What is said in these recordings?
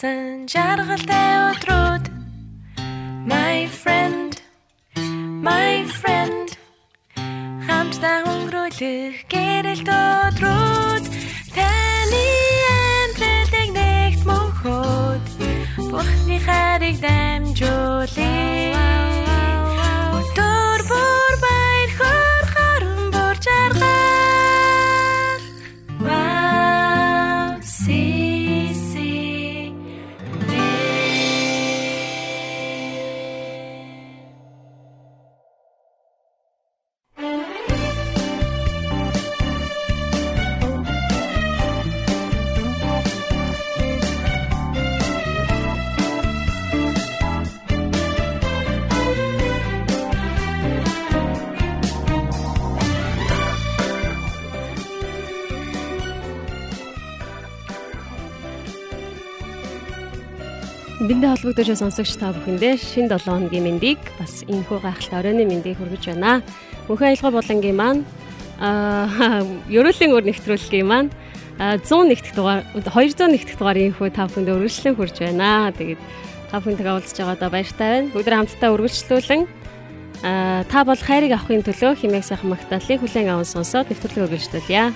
Өнгөрсөн жаргалтай өдрүүд My friend My friend. Хамтдаа өнгөрүүлэх гэрэл Биндээ холбогдож сонсогч та бүхэндээ шин 7 хоногийн мэндийг бас энэхүү гайхалтай оройн мэндийг хүргэж байна. Мөнхөн аялга болонгийн маань аа ерөөлийн өр нэвтрүүлгийн маань 100 нэгдэх дугаар 200 нэгдэх дугаарын энэхүү та бүхэндээ үргэлжлэн хүрж байна. Тэгээд та бүхэнтэйгээ уулзж байгаадаа баяртай байна. Бүгд хамтдаа үргэлжлүүлэн аа та бол хайрыг авахын төлөө химээх сайхан магтаалыг хүлээн аван сонсоод нэвтрүүлэг үргэлжлүүлье.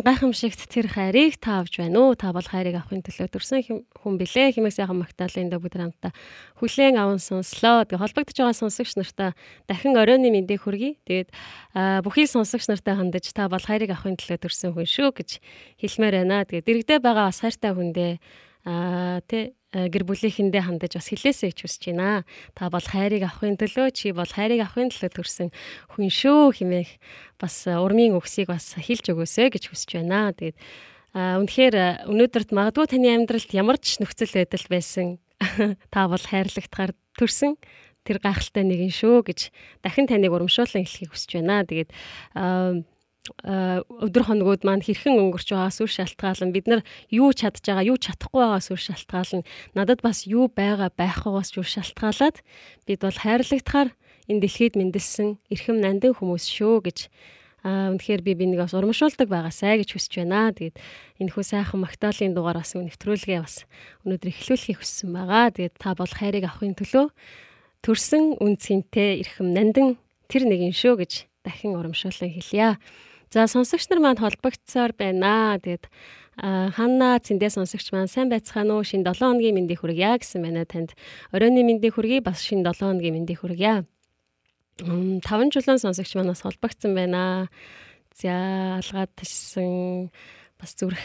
Амин гайхамшигт тэр хайрыг та авч байна уу? Та бол хайрыг авахын төлөө төрсэн хүн билээ. Химээ сайхан магтаалын дэ бүгд хамтаа хүлээн аван сонслоо. Тэгээ холбогдож байгаа сонсогч нартаа дахин оройны мэндийг хүргэе. Тэгээд бүхий сонсогч нартаа хандаж та бол хайрыг авахын төлөө төрсэн хүн шүү гэж хэлмээр байна. Тэгээд дэрэгдээ байгаа бас хайртай хүндээ аа тэ гэр бүлийнхэндээ хандаж бас хэлээсэй гэж хүсэж байна. Та бол хайрыг авахын төлөө чи бол хайрыг авахын төлөө төрсэн хүн шүү хэмээх бас урмын үгсийг бас хэлж өгөөсэй гэж хүсэж байна. Тэгээд үнэхээр өнөөдөрт магадгүй таны амьдралд ямар ч нөхцөл байдал байсан та бол хайрлагтахаар төрсөн тэр гайхалтай нэгэн шүү гэж дахин таныг урамшуулан хэлхийг хүсэж байна. Тэгээд өдөр хоногуд маань хэрхэн өнгөрч байгаас үр шалтгаалan бид нар юу чадж байгаа юу чадахгүй байгаас үр шалтгаалan надад бас юу байгаа байхгүйгаас үр шалтгаалаад бид бол хайрлагтахаар энэ дэлхийд мэндэлсэн эрхэм нандин хүмүүс шүү гэж аа үнэхээр би бинийг бас урамшуулдаг байгаасай гэж хүсэж байна. Тэгээд энэ хүү сайхан магтаалын дугаар бас нэвтрүүлгээ бас өнөөдөр эхлүүлэхийг хүссэн байгаа. Тэгээд та бол хайрыг авахын төлөө төрсэн үнцгэнтэй эрхэм нандин тэр нэгэн шүү гэж дахин урамшуулан хэлье. За сонсогч нар маань холбогдсоор байна. Тэгээд Ханна цэндээ сонсогч маань сайн байцгаана уу? Шинэ 7 хоногийн мэндийг хүргье гэсэн байна танд. Оройны мэндийг хүргэе бас шинэ 7 хоногийн мэндийг хүргье. 5 жилийн сонсогч манаас холбогдсон байна. За алгаад ташсан бас зүрх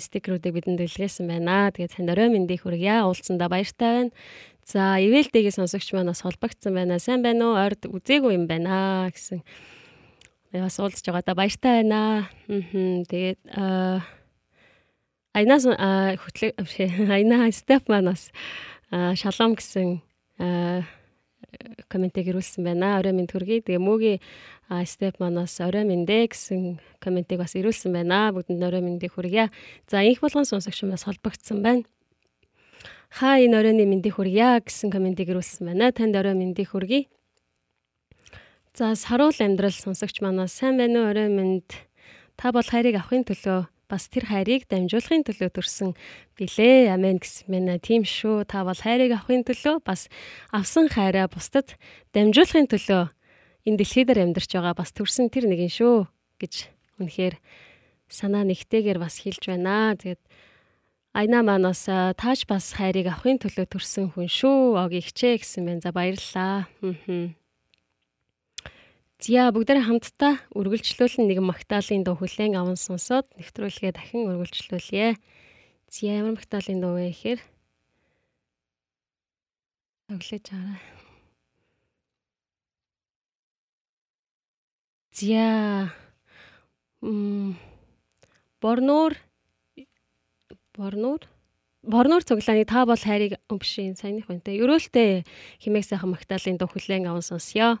стикерүүдийг бидэнд дэлгэсэн байна. Тэгээд танд орой мэндийг хүргье. Уулзсандаа баяртай байна. За ивэлтэйгээ сонсогч манаас холбогдсон байна. Сайн байна уу? Орд үзээгүй юм байна гэсэн бас уулзж байгаадаа баяртай байна. Тэгээд Айнаас хөтлөг Айна Степ манаас шалом гэсэн комментиг ирүүлсэн байна. Орой минь төргий. Тэгээ мөгийн Степ манаас орой минь дэ гэсэн комментиг бас ирүүлсэн байна. Бүгдэнд орой миньдийг хүргье. За инх болгон сонсогч бас холбогдсон байна. Хаа энэ оройны мэндийг хүргье гэсэн комментиг ирүүлсэн байна. Танд орой мэндийг хүргье. За саруул амьдрал сонсогч манаа сайн байна уу орой минь та бол хайрыг авахын төлөө бас тэр хайрыг дамжуулахын төлөө төрсөн билээ. Амен гэсэн мэнэ. Тийм шүү. Та бол хайрыг авахын төлөө бас авсан хайраа бусдад дамжуулахын төлөө энэ дэлхий дээр амьдарч байгаа бас төрсөн тэр нэгэн шүү гэж үнэхээр санаа нэгтэйгээр бас хэлж байна. Тэгээд Айна манаас тааж бас хайрыг авахын төлөө төрсэн хүн шүү. Ог ихчээ гэсэн мэн. За баярлалаа. Аа. Зя бүгдээ хамтдаа үргэлжлүүлэн нэг магтаалын дуу хүлээн аван сонсоод нэвтрүүлгээ дахин үргэлжлүүлье. Зя ямар магтаалын дуу вэ гэхээр Өглөөж аваа. Зя м Борнуур Борнуур Борнуур цуглааны та бол хайрыг өмшин саяных байна те. Ерөөлтэй химээх сайхан магтаалын дуу хүлээн аван сонсё.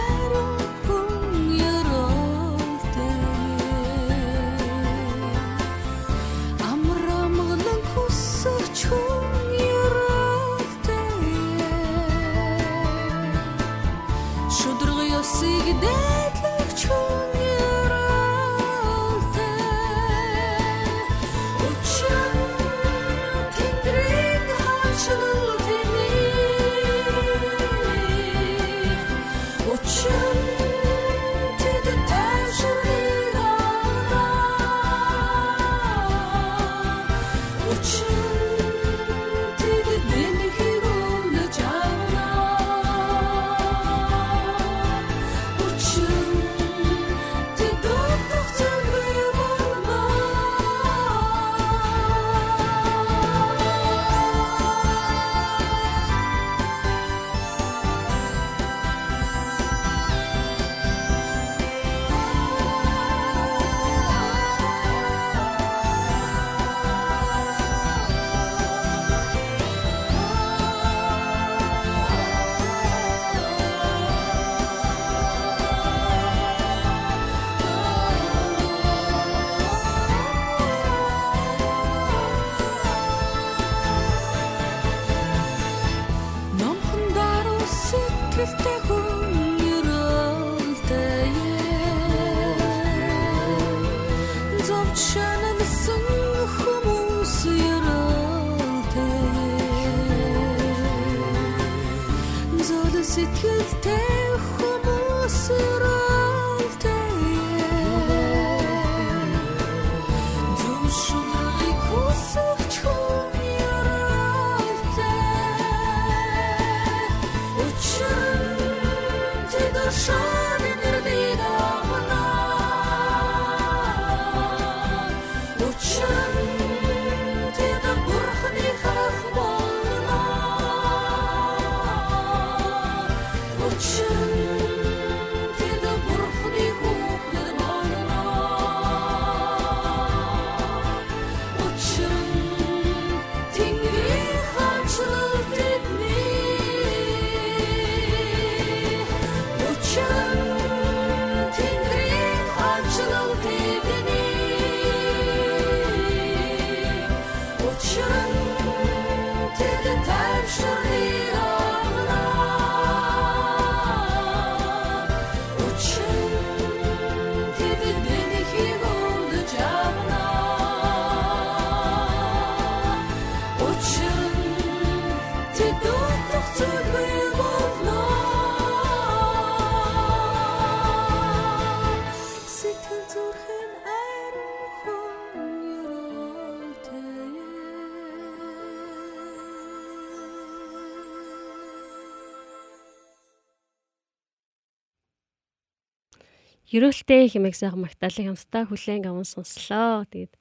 Ерөөлтэй хэмээх сайхан магтаалын хамтдаа хүлээн аван сонслоо. Тэгээд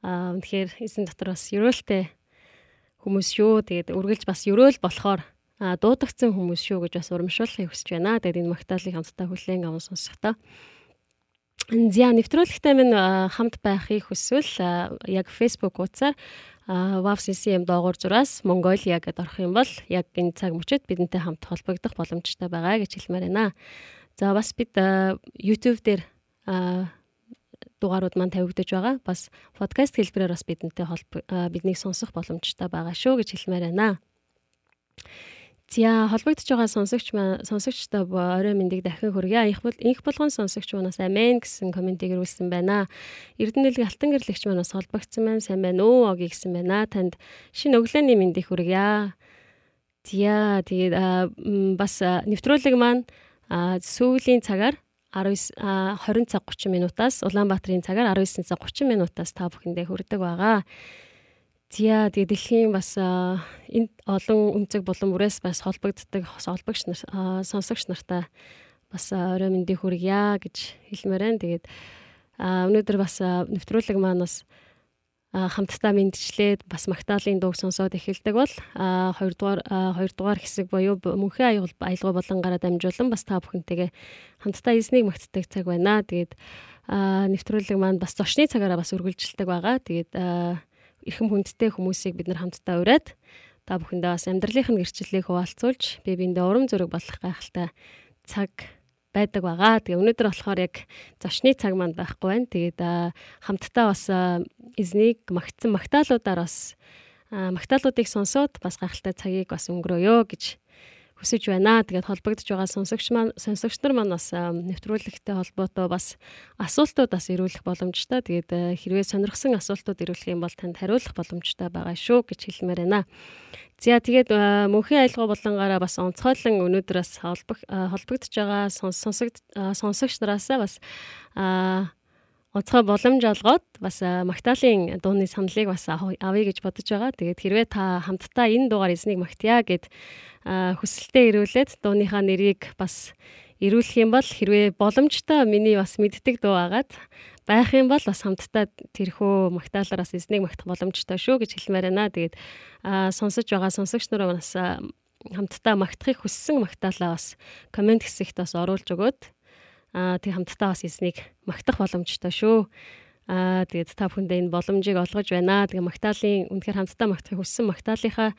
аа үнэхээр эзэн дотор бас ерөөлтэй хүмүүс шүү. Тэгээд үргэлж бас ерөөл болохоор дуудагдсан хүмүүс шүү гэж бас урамшуулахыг хүсэж байна. Тэгээд энэ магтаалын хамтдаа хүлээн аван сонсохдоо За нэвтрүүлэгтэй минь хамт байхыг хүсвэл яг Facebook хуудасаар WAV-CCM доогуур зураас Mongolia гэдээ орох юм бол яг энэ цаг мөчид бидэнтэй хамт холбогдох боломжтой байгаа гэж хэлмээр байна. За бас бид YouTube дээр дугаарууд маань тавигдаж байгаа. Бас подкаст хэлбэрээр бас бидэнтэй биднийг сонсох боломжтой байгаа шүү гэж хэлмээр байна. За холбогдож байгаа сонсогч сонсогчтой орой мэндийг дахин хүргье. Их инх болгон сонсогч манаас амен гэсэн комментиг ирүүлсэн байна. Эрдэнэлэг алтан гэрлэгч маань бас холбогдсон байна. Сайн байна уу оги гэсэн байна. Танд шинэ өглөөний мэндийг хүргье. За тэгээд бас нэвтрүүлэг маань сүүлийн цагаар 19 20 цаг 30 минутаас Улаанбаатарын цагаар 19 цаг 30 минутаас та бүхэндээ хүрдэг байгаа. Зя тэгээ дэлхийн бас энэ олон өнцөг болон бүрээс бас холбогддог холбогч нар сонсогч нартай бас орой мэндийг хүргье гэж хэлмээр байна. Тэгээд өнөөдөр бас нэвтрүүлэг маань бас хамтдаа мэдчлээд бас магтаалын дууг сонсоод эхэлдэг бол хоёрдугаар хоёрдугаар хэсэг буюу мөнхийн аюул аялгаа болонгаараа дамжуулан бас та бүхэнтэйгээ хамтдаа эзнийг магтдаг цаг байна. Тэгээд нэвтрүүлэг маань бас зочны цагаараа бас үргэлжилдэг байгаа. Тэгээд эрхэм хүндтэй хүмүүсийг бид нар хамтдаа ураад та бүхэндээ бас амьдралынх нь гэрчлэлийг хуваалцуулж би биэндээ урам зориг болох гайхалтай цаг байдаг байгаа. Тэгээ өнөөдөр болохоор яг зочны цаг манд байхгүй байна. Тэгээд хамтдаа бас эзнийг магтсан магтаалуудаар бас магтаалуудыг сонсоод бас гайхалтай цагийг бас өнгөрөөё гэж хүсэж байна. Тэгээд холбогдож байгаа сонсогч маань сонсогч нар маань бас нэвтрүүлэгтэй холбоотой бас асуултууд бас ирүүлэх боломжтой. Тэгээд хэрвээ сонирхсан асуултууд ирүүлэх юм бол танд хариулах боломжтой байгаа шүү гэж хэлмээр байна. За тэгээд мөнхийн аялгаа болонгаараа бас онцгойлон өнөөдөр бас холбогдож байгаа сонсогч сонсогч нараасаа бас онцгой боломж олгоод бас Магдалины дууны саналыг бас авъя гэж бодож байгаа. Тэгээд хэрвээ та хамтдаа энэ дуугаар эзнийг магтъя гэд хүсэлтэд ирүүлээд дууныхаа нэрийг бас ирүүлэх юм бол хэрвээ боломжтой миний бас мэддэг дуу агаад байх юм бол бас хамтдаа тэрхүү магтаалаар бас эзнийг магтах боломжтой шүү гэж хэлмээр байна. Тэгээд сонсож байгаа сонсогч нараа бас хамтдаа магтахыг хүссэн магтаалаа бас комент хэсэгт бас оруулж өгөөд аа тэг хамтдаа бас эзнийг магтах боломжтой шүү. Аа тэгээд та бүхэндээ энэ боломжийг олгож байна. Тэгээ магтаалын үнэхээр хамтдаа магтахыг хүссэн магтаалынхаа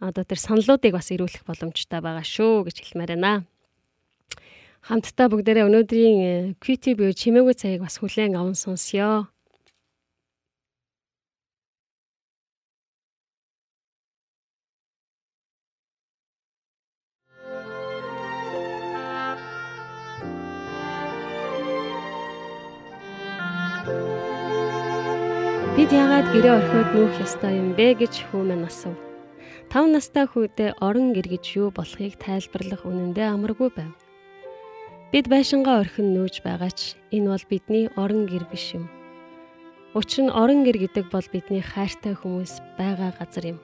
одоо тэр саналуудыг бас ирүүлэх боломжтой байгаа шүү гэж хэлмээр байна. Хамтдаа бүгдээрээ өнөөдрийн QT буюу чимээгүй цагийг бас хүлээн аван сонсё. Бид яагаад гэрээ орхиод нүүх ёстой юм бэ гэж хүмүн асуув. 5 настай хүүдээ орон гэр гэж юу болохыг тайлбарлах үнэндээ амаргүй байв. Бид байшингаа орхин нүүж байгаа ч энэ бол бидний орон гэр биш юм. Учир нь орон гэр гэдэг бол бидний хайртай хүмүүс байгаа газар юм.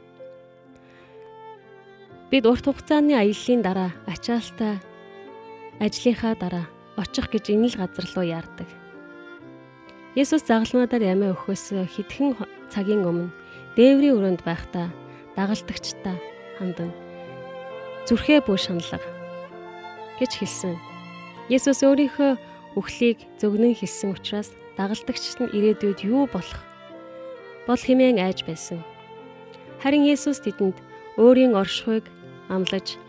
Бид урт хугацааны аяллаа дараа ачаалтаа ажлынхаа дараа очих гэж энэ л газар руу яардаг. Есүс загалмаадаар ямиа өгөхөөс хэдхэн цагийн өмнө дээврийн өрөөнд байхдаа дагалдагчтай хандан зүрхээ бүү шаналга гэж хэлсэн. Есүс өөрийнхөө үхлийг зөвгнөн хэлсэн учраас дагалдагчт нь ирээдүйд юу болох бол хэмээн айж байсан. Харин Есүс тэдэнд өөрийн оршихуйг амлаж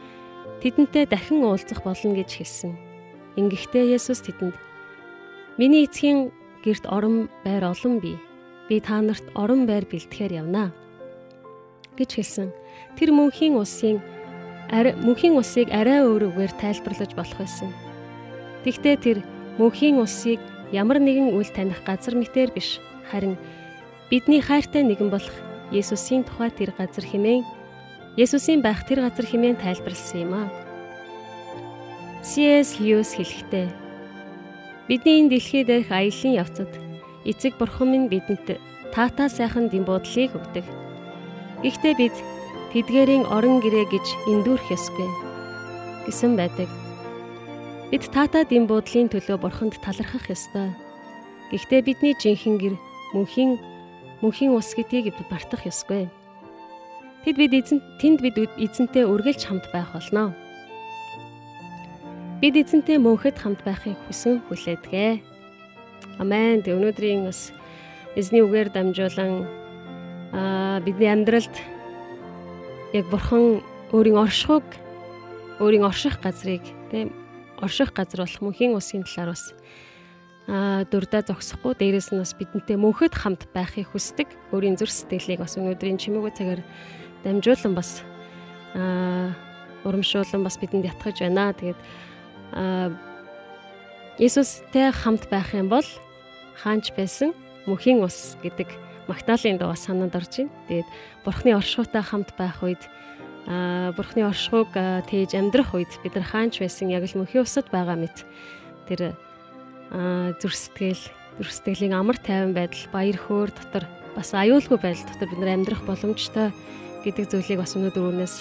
тэдэнтэй дахин уулзах болно гэж хэлсэн. Ингэхдээ Есүс тэдэнд Миний эцгийн гэрт орон байр олон бий. Би та нарт орон байр бэлтгэхээр явнаа гэж хэлсэн. Тэр мөнхийн усын мөнхийн усыг арай өөр үгээр тайлбарлаж болох байсан. Тэгвэл тэр мөнхийн усыг ямар нэгэн үл таних газар мэтэр биш харин бидний хайртай нэгэн болох Есүсийн тухай тэр газар хэмээн Есүсийн байх тэр газар хэмээн тайлбарлсан юм аа. C.S. Lewis хэлэхдээ бидний энэ дэлхий дээрх аялын явцад эцэг бурхан минь бидэнд таатаа сайхан дэм буудлыг өгдөг. Гэхдээ бид тэдгэрийн орон гэрээ гэж эндүүрх ёсгүй гэсэн байдаг. Бид таатаа дэм буудлын төлөө бурханд талархах ёстой. Гэхдээ бидний жинхэнэ гэр мөнхийн мөнхийн ус гэдгийг бид мартах ёсгүй. Тэд бид эзэн тэнд бид эзэнтэй үргэлж хамт байх болно. Бид эзэнтэй мөнхөд хамт байхыг хүсэн хүлээдгээ. Амен. Тэг өнөөдрийн бас эзний үгээр дамжуулан аа бидний амьдралд яг бурхан өөрийн оршихуг өөрийн орших газрыг тийм орших газар болох мөнхийн усгийн талаар бас аа дурдаа зогсохгүй дээрэс нь бас бидэнтэй мөнхөд хамт байхыг хүсдэг өөрийн зүрх сэтгэлийг бас өнөөдрийн чимээгүй цагаар дамжуулан бас аа урамшуулан бас бидэнд ятгахж байна. Тэгээд аа Иесустэй хамт байх юм бол хаанч байсан мөнхийн ус гэдэг Магдалины дуу санаанд орж байна. Тэгээд Бурхны оршуутай хамт байх үед Бурхны оршууг тээж амьдрах үед бид нар хаанч байсан яг л мөнхийн усад байгаа мэт тэр зүрх сэтгэлийн амар тайван байдал, баяр хөөр дотор бас аюулгүй байдал дотор бид нар амьдрах боломжтой гэдэг зүйлийг бас өнөөдөр өөрнөөс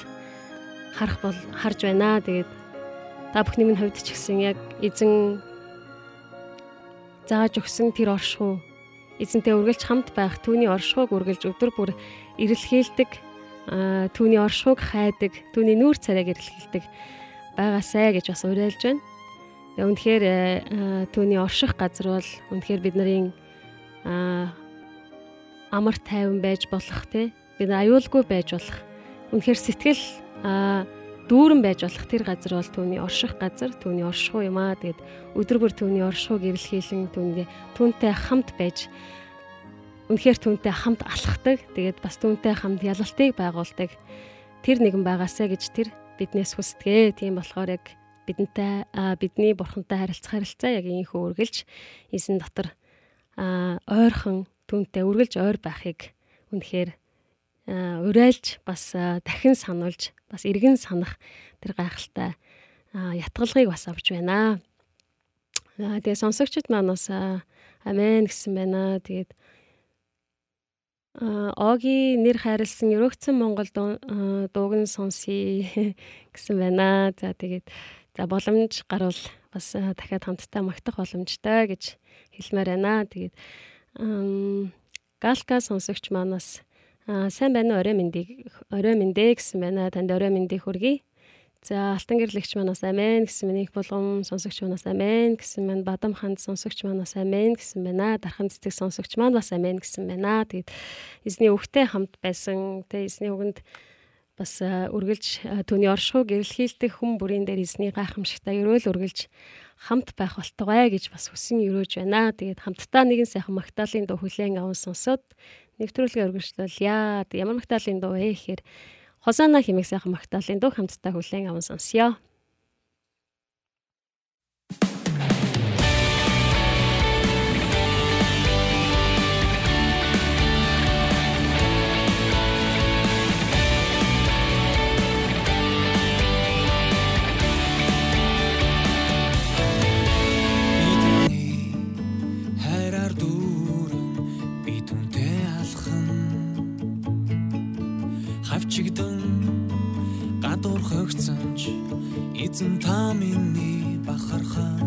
харах бол харж байна. Тэгээд та бүхний минь хувьд ч гэсэн яг эзэн зааж өгсөн тэр оршихуй эзэнтэй үргэлж хамт байх, түүний оршихуйг үргэлж өдөр бүр эрэлхийлдэг, түүний оршихуйг хайдаг, түүний нүүр царайг эрэлхийлдэг байгаасай гэж бас уриалж байна. Тэгээ үнэхээр түүний орших газар бол үнэхээр бид нарын амар тайван байж болох те бид аюулгүй байж болох. Үнэхээр сэтгэл дүүрэн байж болох тэр газар бол түүний орших газар түүний оршихуй юм аа. Тэгээд өдөр бүр түүний оршихуйг эрэлхийлэн түүнээ түүнтэй хамт байж үнэхээр түүнтэй хамт алхахдаг тэгээд бас түүнтэй хамт ялалтыг байгуулдаг тэр нэгэн байгаасаа гэж тэр биднээс хүсдэгэ. Тийм болохоор яг бидэнтэй бидний бурхантай харилцах харилцаа яг ийхүү үргэлж эзэн дотор ойрхон түнтэй үргэлж ойр байхыг үнэхээр урайлж бас дахин сануулж бас эргэн санах тэр гайхалтай ятгалгыг бас авч байна. Тэгээ сонсогчд манаас амен гэсэн байна. Тэгээд Оги нэр хайрлсан өрөөгцөн Монгол дууг нь сонсъё гэсэн байна. За тэгээд за боломж гарвал бас дахиад хамтдаа магтах боломжтой гэж хэлмээр байна. Тэгээд Галка сонсогч манаас сайн байна орой мэндийг орой мэндэ гэсэн байна. Танд орой мэндийг хүргэе. За алтан гэрлэгч манаас амин гэсэн миний их булгам сонсогч манаас амин гэсэн мань бадам ханд сонсогч манаас амин гэсэн байна. Дархан цэцэг сонсогч маань бас амин гэсэн байна. Тэгээд эзний өвгтэй хамт байсан. Тэгээд эзний үгэнд бас үргэлж түүний оршихуй гэрэлхийлдэг хүм бүрийн дээр эзний гайхамшигтай өрөөл үргэлж хамт байх болтугай гэж бас хүсэн өрөөж байна. Тэгээд хамтдаа нэгэн сайхан магтаалын дуу хүлээн аван сонсоод нэвтрүүлгээ өргөжлүүлье. Ямар магтаалын дуу вэ гэхээр Хосана химиг сайхан магтаалын дуу хамтдаа хүлээн аван сонсё. Эзэн та миний бахархаас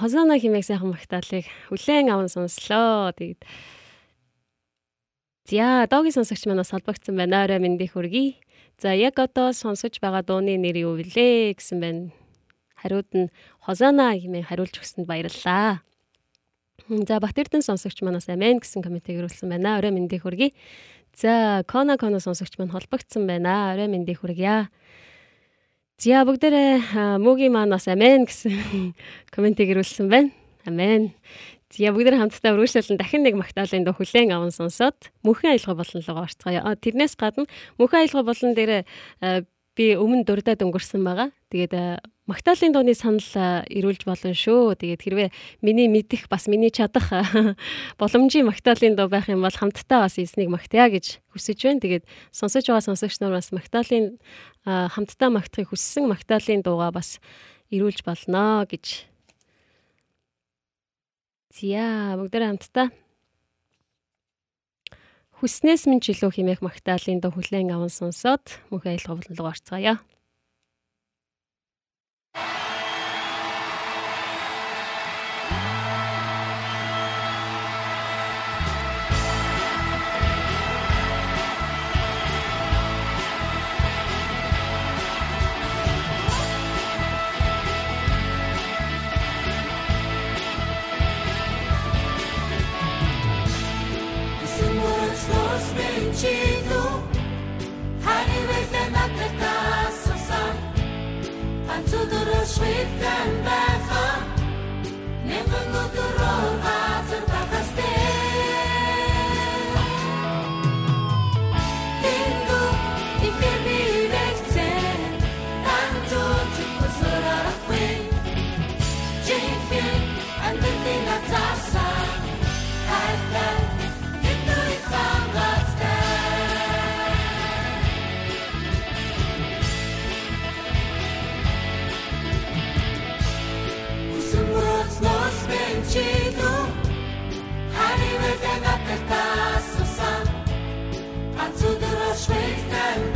Зя хозоно химээх сайхан магтаалыг хүлээн аван сонслоо. Тэгээд Зя догийн сонсогч манаас холбогдсон байна. Орой мэндийг хүргэе. За яг одоо сонсож байгаа дууны нэр юу вүлээ гэсэн байна. Хариуд нь хозоно химээ хариулж өгсөнд баярлалаа. За Батэрдэн сонсогч манаас амин гэсэн комментиг ирүүлсэн байна. Орой мэндийг хүргэе. За Кона Кона сонсогч мань холбогдсон байна. Орой мэндийг хүргье. За бүгдээрээ мөгийн маань бас амен гэсэн комментиг ирүүлсэн байна. Амен. За бүгд хамтдаа өргөжлөлн дахин нэг магтаалын дуу хүлээн аван сонсоод мөнхийн аялга болон руу орцгоё. Тэрнээс гадна мөнхийн аялга болон дээр би өмнө дурдаад өнгөрсөн байгаа. Тэгээд магтаалын дууны санал ирүүлж болно шүү. Тэгээд хэрвээ миний мэдих бас миний чадах боломжийн магтаалын дуу байх юм бол хамтдаа бас эснийг магтая гэж хүсэж байна. Тэгээд сонсож байгаа сонсогч нар бас магтаалын хамтдаа магтахыг хүссэн магтаалын дуугаа бас ирүүлж болно гэж. Зя бүгдээ хамтдаа Хүснээс минь жилүү химээх магтаалын дуу хүлээн аван сонсоод мөнх аялга болон руу орцгоё. schläft ein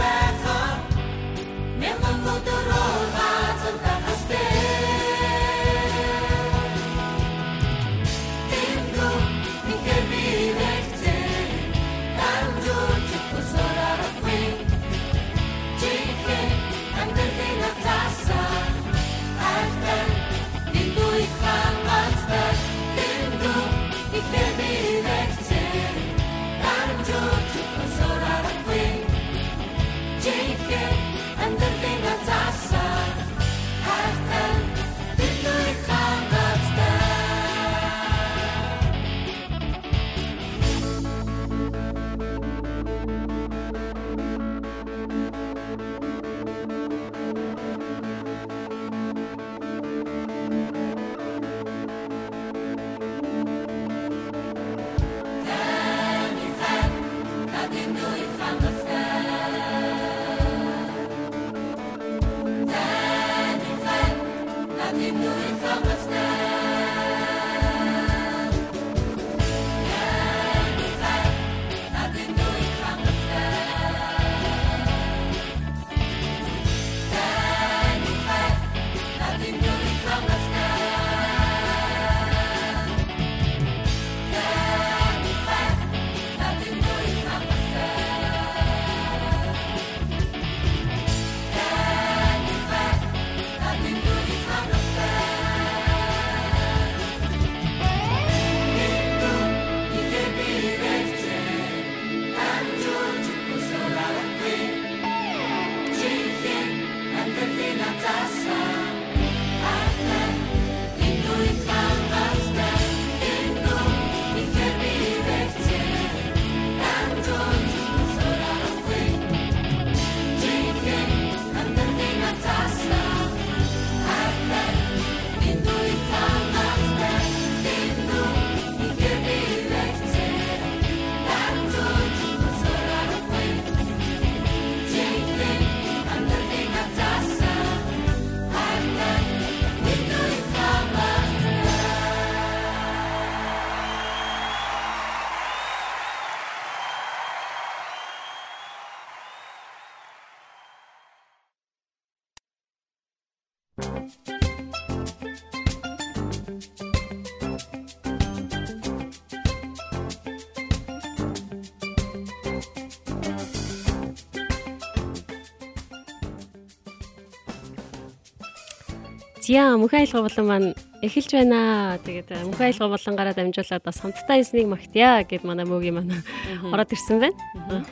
Зя мөнхөн айлгаа болон маань эхэлж байна. Тэгээд э, мөнхөн айлгаа болонгаараа дамжуулаад бас хамтдаа эснийг магтъя гэд манай мөгийн манай ороод ирсэн байна.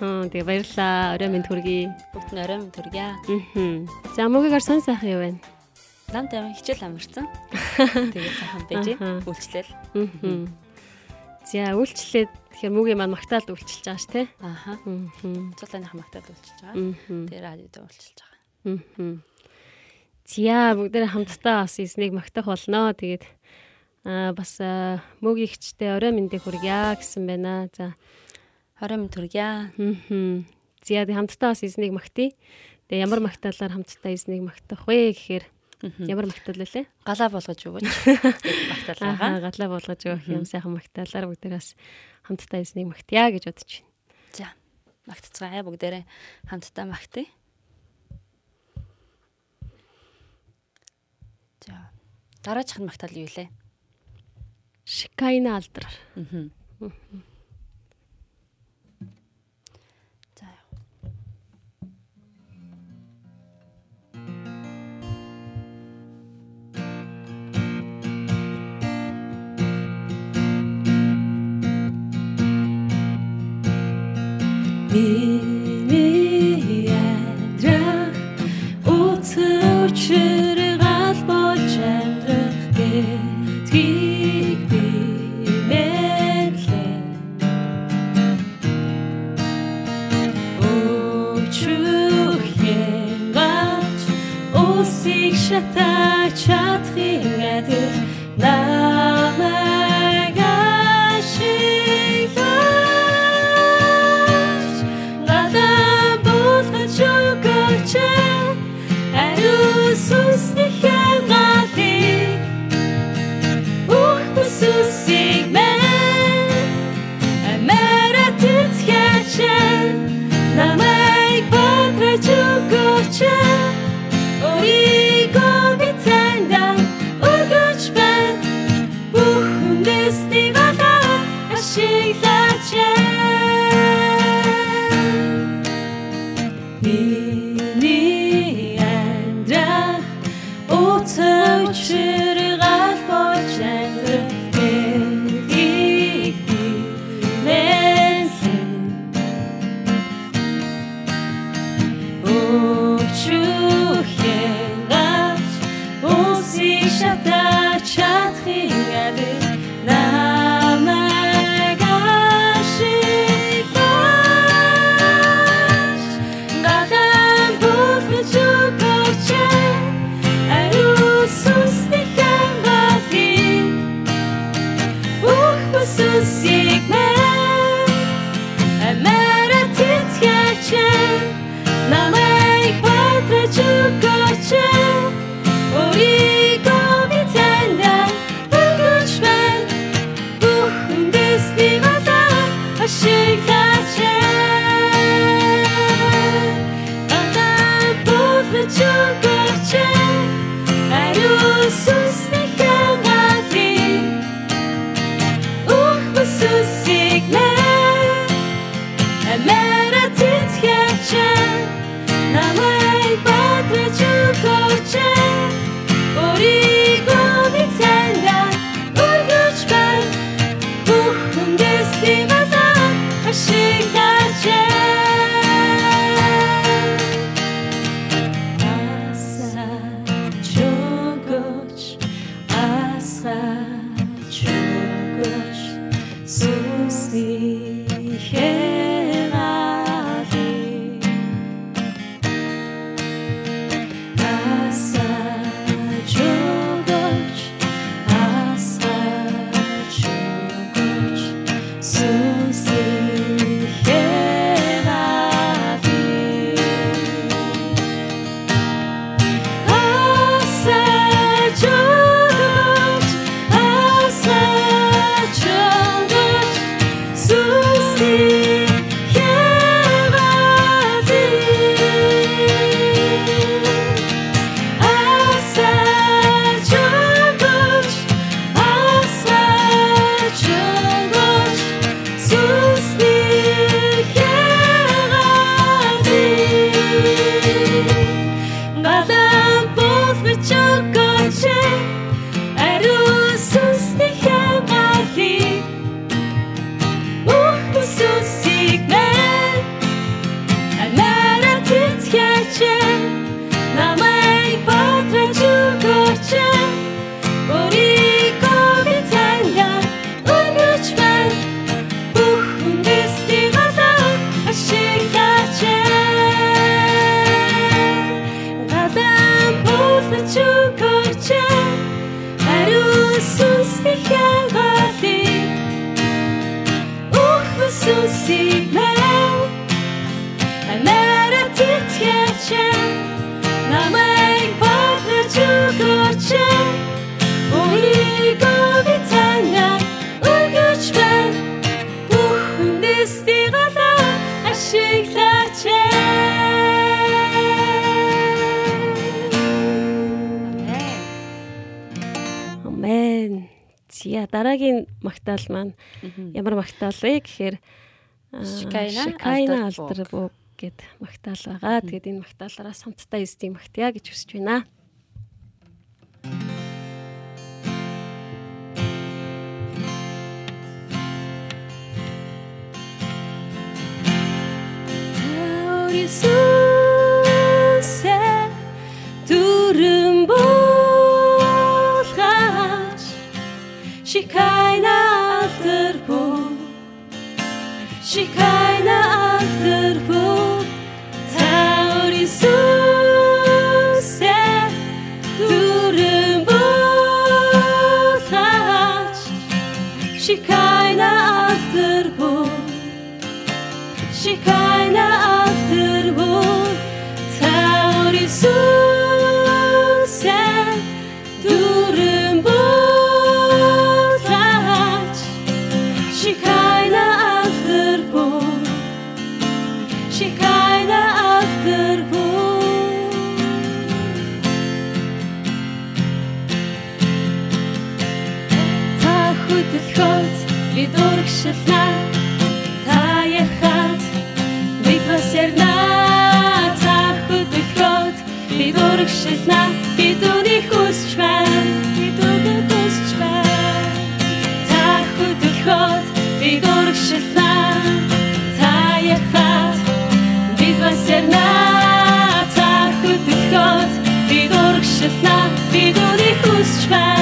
Аа тэгээд баярлалаа. Орой минь төргий. Бүгд нь орой минь төргийа. За мөгийг орсон сайхан юу вэ? Намд амин хичээл амарсан. Тэгээд сайхан байж үйлчлэл. За үйлчлээд тэгэхээр мөгийн маань магтаалд үйлчилж байгаа ш тий. Ааха. Аа. Цулааных магтаалд үйлчилж байгаа. Тэгээд радиод үйлчилж байгаа. Аа. Зя бүгдээ хамтдаа бас эснийг магтах болно. Тэгээд аа бас мөгийгчтэй орой мэндийг хүргье гэсэн байна. За орой мэнд хүргье. Зя тэг хамтдаа бас эснийг магтъя. Тэгээ ямар магтаалаар хамтдаа эснийг магтах вэ гэхээр ямар магтаал вэ? Галаа болгож өгөөч. Магтаал байгаа. Галаа болгож өгөх юм сайхан магтаалаар бүгдээ бас хамтдаа эснийг магтъя гэж бодож байна. За магтцгаая бүгдээрээ хамтдаа магтъя. Дараачих нь магтаал юу лээ? Шикайна алдар. Аа. shattered. Зя дараагийн магтаал маань ямар магтаал вэ гэхээр Шикайна алдар бог гэд магтаал байгаа. Тэгээд энэ магтаалаараа самттай эстийг магтъя гэж хүсэж байна. Иесусэ шикайна алтар буу шикайна алтар бид урагшлаа та яхад бид бас ярна та хөдөлгөөд бид урагшлаа бид үнийг хүсч байна бид үнийг хүсч байна та хөдөлгөөд бид урагшлаа та яхад бид бас ярна та хөдөлгөөд бид урагшлаа бид үнийг хүсч байна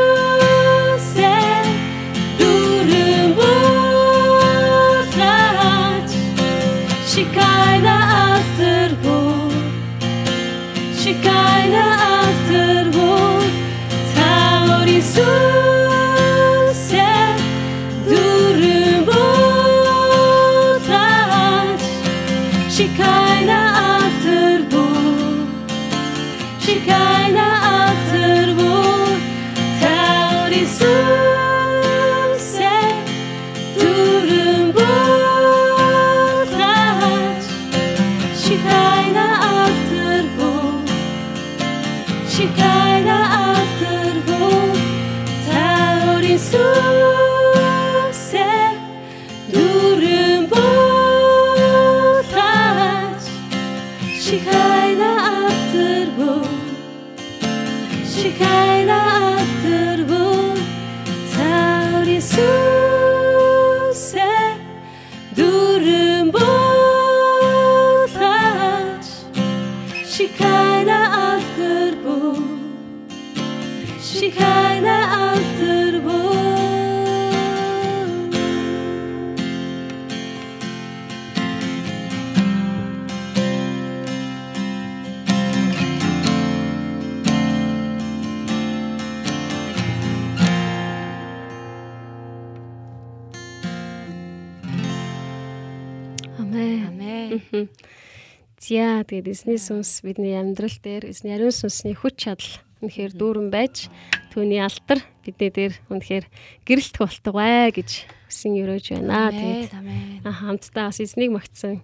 За тэгээд эзний сүнс бидний амьдрал дээр эзний ариун сүнсний хүч чадал үнэхээр дүүрэн байж түүний алтар бидний дээр үнэхээр гэрэлтэх болтугай гэж хүсэн өрөөж байна. Тэгээд хамтдаа бас эзнийг магтсан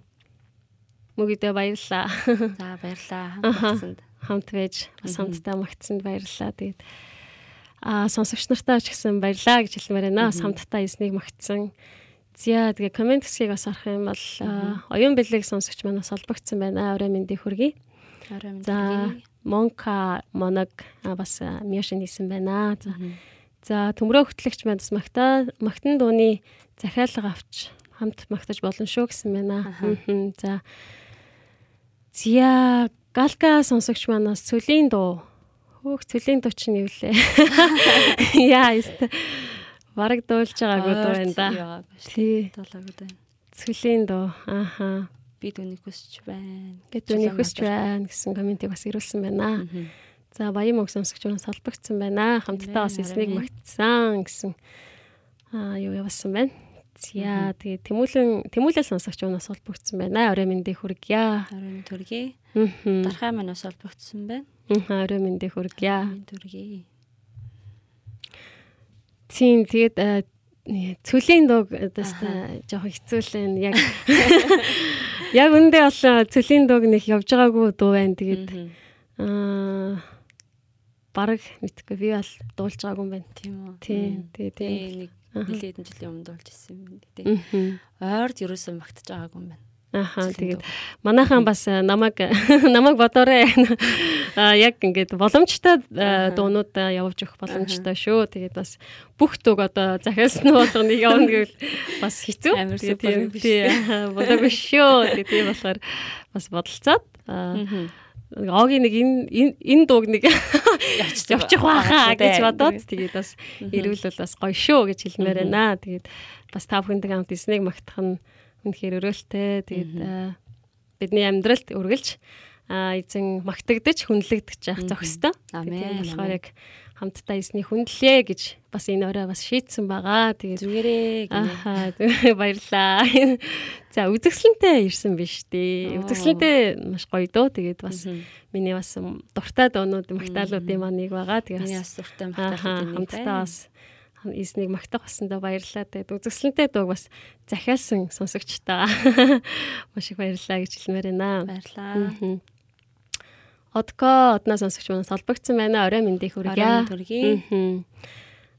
мөгөдөө баярлаа. За баярлаа. Хамтсанд. Хамт байж бас хамтдаа магтсанд баярлаа. Тэгээд аа сонсогч нартаа ч гэсэн баярлаа гэж хэлмээр байна. Бас хамтдаа эзнийг магтсан. За тэгээ комент хэсгийг бас харах юм бол оюун бэлэг сонсогч манаас холбогдсон байна. Орой мэндийг хүргэе. Орой минь. За Монка Моног а, бас а, Мишин хийсэн байна. За За төмрөө хөтлөгч маань бас магтаа магтан дууны захиалга авч хамт магтаж болно шүү гэсэн байна. За Зя Галка сонсогч манаас цөлийн дуу. Хөөх цөлийн дуу чинь юу лээ? Яа ёстой. Бараг дуулж байгаагүй дуу байна да. Тий. Дуулаагүй байна. Цөлийн дуу. Ааха. Би дүнийг хүсч байна. Гэт үний хүсч байна гэсэн комментиг бас ирүүлсэн байна. За баян мөнгө сонсогч манаас холбогдсон байна. Хамтдаа бас эснийг магтсан гэсэн аа юу явуулсан байна. За тэгээ тэмүүлэн тэмүүлэл сонсогч манаас холбогдсон байна. Орой мэндийг хүргье. Орой төргий. Мм. Дархай маань бас олбогдсон байна. Орой мэндийг хүргье. Минь төргий. Тийм тэгээд э, цөлийн дууг дэстэ жоох хэцүүлэн яг яг үндэ бол цөлийн дууг нэг явж байгаагүй дуу байна. Тэгээд аа бараг мэдгүй би бол дуулж байгаагүй юм байна. Тийм үү. Тийм тэгээд тийм. нэг Аха. нэлээд хэдэн жилийн өмнө дуулж ирсэн юм. Мгм. Ойрд ерөөсөө магтаж байгаагүй юм байна. Ахаа тэгээд манайхан бас э, намайг намайг бодоорой. Яг ингээд боломжтой э, дуунууд э, явуулж өгөх боломжтой шүү. Тэгээд бас бүх төг одоо захиалсан нь болгоныг явна гэвэл бас хэцүү. Тэгээд тийм тий болоог биш шүү. Тэгээд тийм болохоор бас бодолцоод Огийн нэг энэ энэ- дууг нэг явчих байхаа гэж бодоод тэгээд бас ирүүлвэл бас гоё шүү гэж хэлмээр байна. Тэгээд бас та бүхэндээ хамт эснийг магтах нь үнэхээр өрөөлтэй. Тэгээд бидний амьдралд үргэлж эзэн магтагдаж хүнлэгдэж явах зохистой. Амен, болохоор яг хамтдаа эснийг хүндлээ гэж бас энэ орой бас шийдсэн байгаа. Тэгээд Зүгээрээ тэгээ баярлаа. За үзэгсэлэнтэй ирсэн биш дээ. Oo. Үзэгсэлэнтэй маш гоё дөө. Тэгээд бас миний бас дуртай доонууд магтаалуудын маань нэг байгаа. Тэгээд бас дуртай ахаа магтаалууд нэг хамтдаа бас эснийг магтах басандаа баярлалаа. Тэгээд үзэгсэлэнтэй дууг бас захиалсан сонсогчтойгоо маш их баярлалаа гэж хэлмээр байна. Баярлаа. Мгм. Одко одноо сонсогч манаас холбогдсон байна. Орой мэндийг Орой хүргье. минь төргий. Мгм.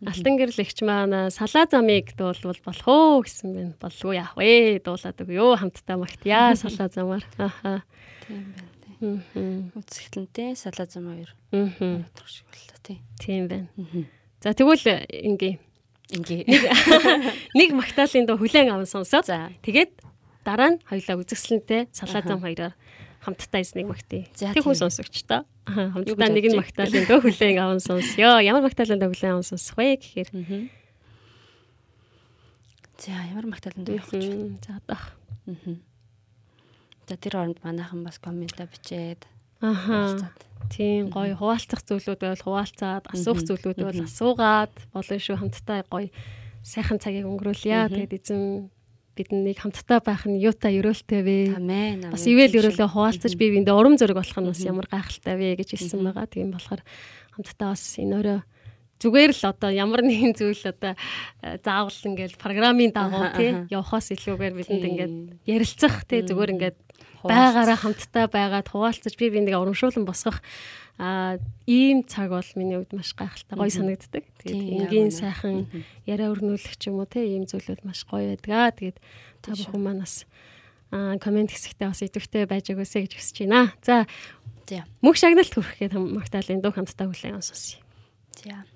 Алтан гэрэл ихч маань салаа замыг дуулвал болох уу гэсэн байна. Болгүй яах вэ? Дуулаад өгөө хамтдаа магтъя салаа замаар. Аха. Тийм байна. тий. Мгм. Үзэсгэлэнтэй салаа зам хоёр. Мгм. Турш боллоо тий. Тийм байна. Мгм. За тэгвэл ингээ Ингээ. нэг магтаалын доо хүлэн аван сонсоод За. тэгээд дараа нь хоёлаа үзэгсэлэнтэй салаа зам хоёроор хамтдаа эснийг магтъя. Тэг хүн. Аха, Юу Хамтдаа нэг нь магтаалын доо хүлэн аван сонсё. Ямар магтаалын доо хүлэн аван сонсох вэ гэхээр. За ямар магтааланд явах гэж байна. За одоох. Мгм. За тэр оронд манайхан бас комментаа бичээд Аха. Тийм гоё хуваалцах зүйлүүд байвал хуваалцаад, асуух зүйлүүд байвал асуугаад болно шүү хамтдаа гоё сайхан цагийг өнгөрүүлье. Тэгээд эзэн биднийг хамтдаа байх нь юутай өрөөлтэй вэ? Амен. Бас ивэл өрөөлөө хуваалцаж бие биендээ урам зориг болох нь бас ямар гайхалтай вэ гэж хэлсэн байгаа. Тийм болохоор хамтдаа бас энэ өрөө зүгээр л одоо ямар нэгэн зүйл одоо э, заавал ингээл программын дагуу тий аха. явахаас илүүгээр бидэнд ингээд ярилцах тий зүгээр ингээд. Байгаараа хамтдаа байгаад хуваалцаж би бинийг урамшуулан босгох а ийм цаг бол миний хувьд маш гайхалтай гоё санагддаг. Тэгээд энгийн сайхан яриа өрнүүлэх ч юм уу те ийм зүйлүүд маш гоё байдгаа. Тэгээд та бүхэн манаас а комент хэсэгтээ бас идэвхтэй байж өгөөсэй гэж хүсэж байна. За мөх шагналт хүрэхэд магтаалын дуу хамтдаа хүлээн сонсъё. За.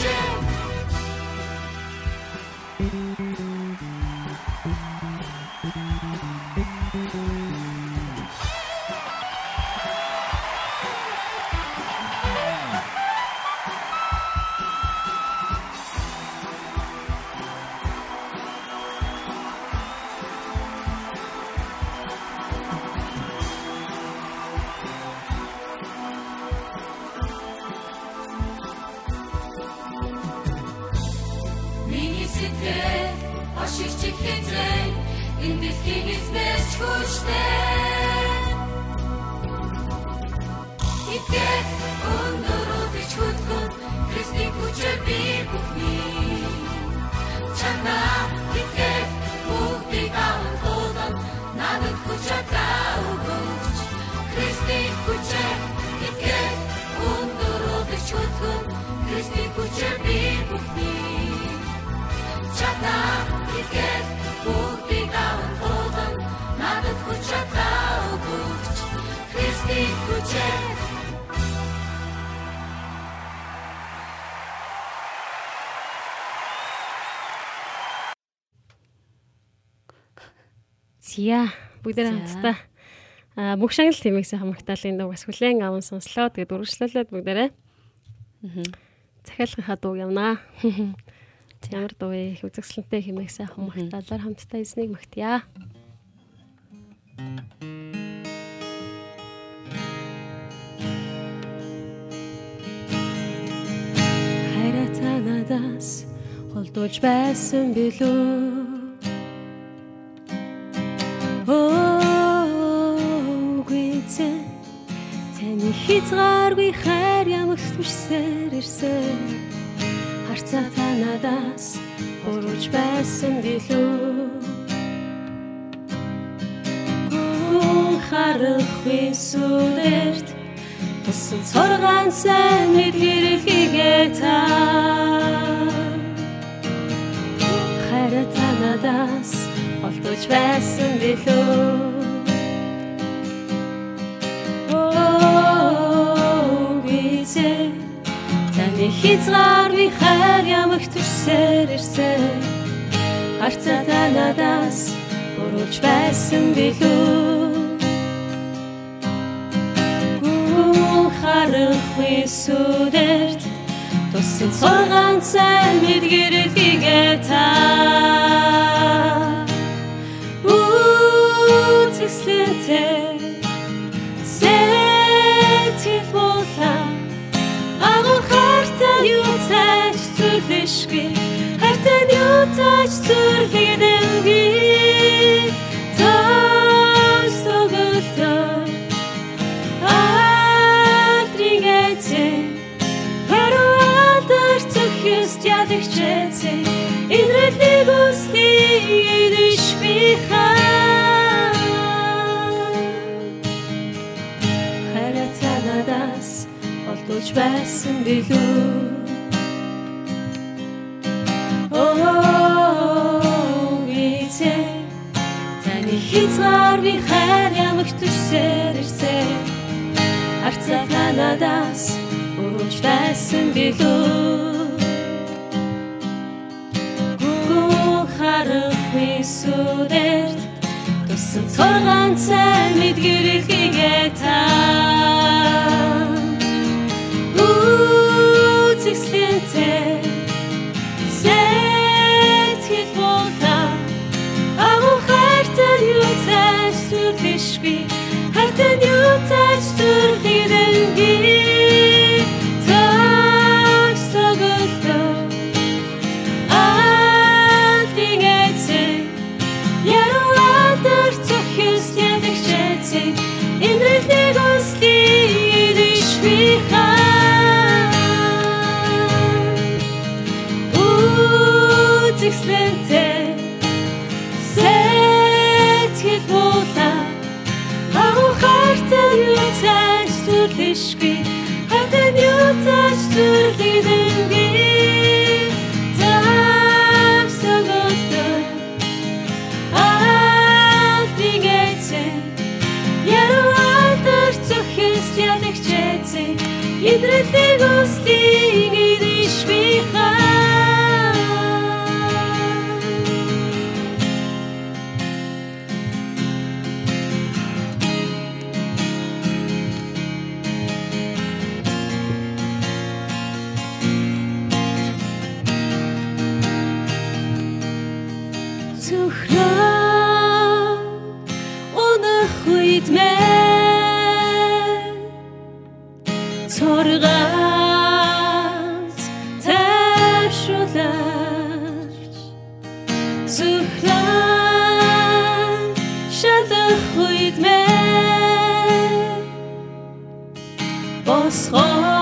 Jam. Зя бүгдээ хамтдаа а мөх шагнал тэмээгсэн хамагтаалын дуу бас хүлэн аван сонслоо. Тэгээд үргэлжлүүлээд бүгдээрээ захиалгынхаа дуу явнаа. Ямар дуу вэ? Үзэгсэлэнтэй хэмээгсэн хамагтаалаар хамтдаа эзнийг магтъя. Хайраа надаас холдуулж байсан билүү? Оогүй таны хязгааргүй хайр ямагт түшсээр ирсэн. Харцаа та надаас урууж байсан билүү. Харахгүй сүдэрт тусан цоргаан сайн мэдгэрэлхийгээ та. Хайраа та надаас олдож байсан билүү? Таны хязгааргүй хайр ямагт түшсээр ирсэн харцаа та надаас бурууж байсан билүү? Гүн харахгүй сүдэрт тусан цоргаан сайн мэдгэрэлхийгээ та цааш зүрлэгдэнгүй таш согөлтөө Альтригэцэ Паруатар цохист ядагчэцэ Инрэтлиг усти идишби хаа Хайрата надаас олдуулж байсан билүү таны хязгааргүй хайр ямагт түшсээр ирсэн. Харцаа та надаас урууж байсан билүү. Гүн харахгүй сүдэрт тусан цоргаан сайн мэдгэрэлхийгээ та. Үзэсгэлэнтэй today. nós. Oh,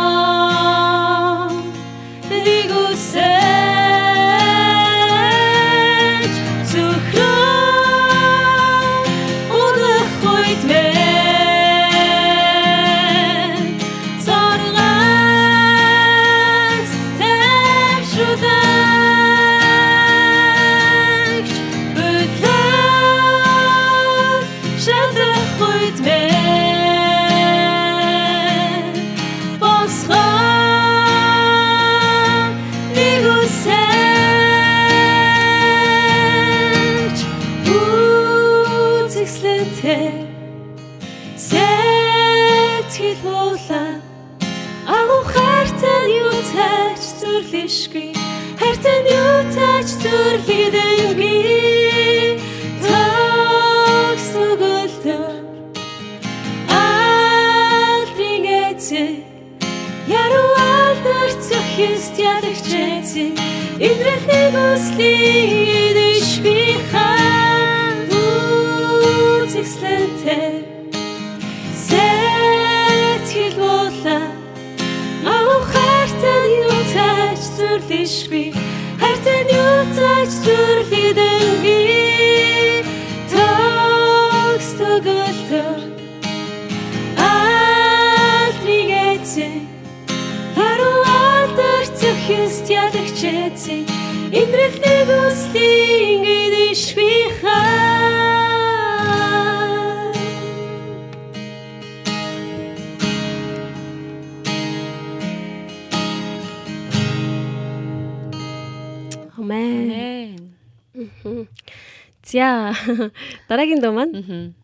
дараагийн дуу маань Мгм.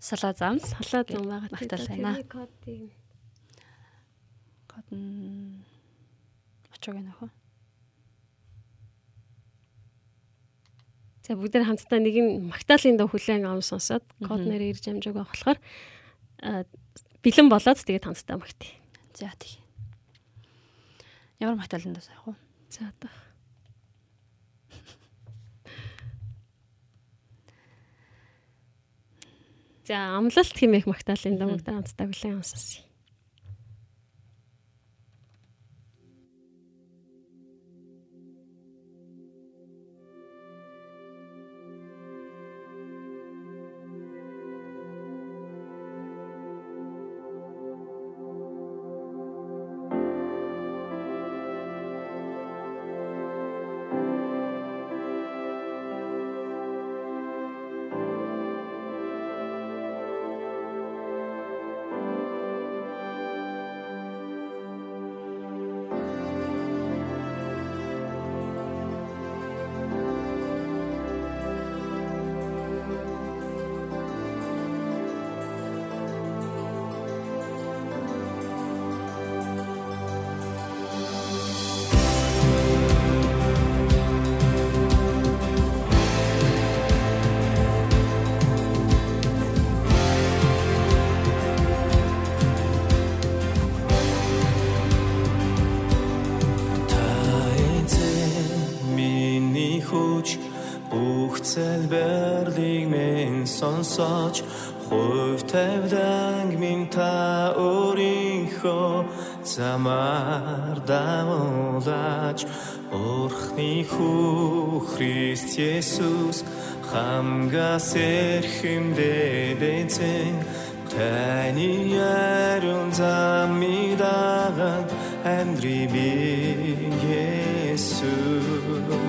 Салаа зам. салаа зам байгаа. Магтаал байна. Кодыг Код нь очог нөх. За бүгд нэг хамтдаа нэг нь Магдалины дуу хүлээн аван сонсоод код нэр ирж амжааг байгаа болохоор бэлэн болоод тэгээд хамтдаа магтъя. За тий. Ямар магтааланд сайн уу? За одоо. За амлалт хэмээх Магдалины дуу бүгд хамтдаа хүлээн аван минь сонсож хувь тавьдаг минь та өөрийнхөө замаар давуулаач. Орхны хүү Христ Есүс хамгаас эрхэмдээд эзэн. Таны ярун замыг дагаад амьдрий би Есүс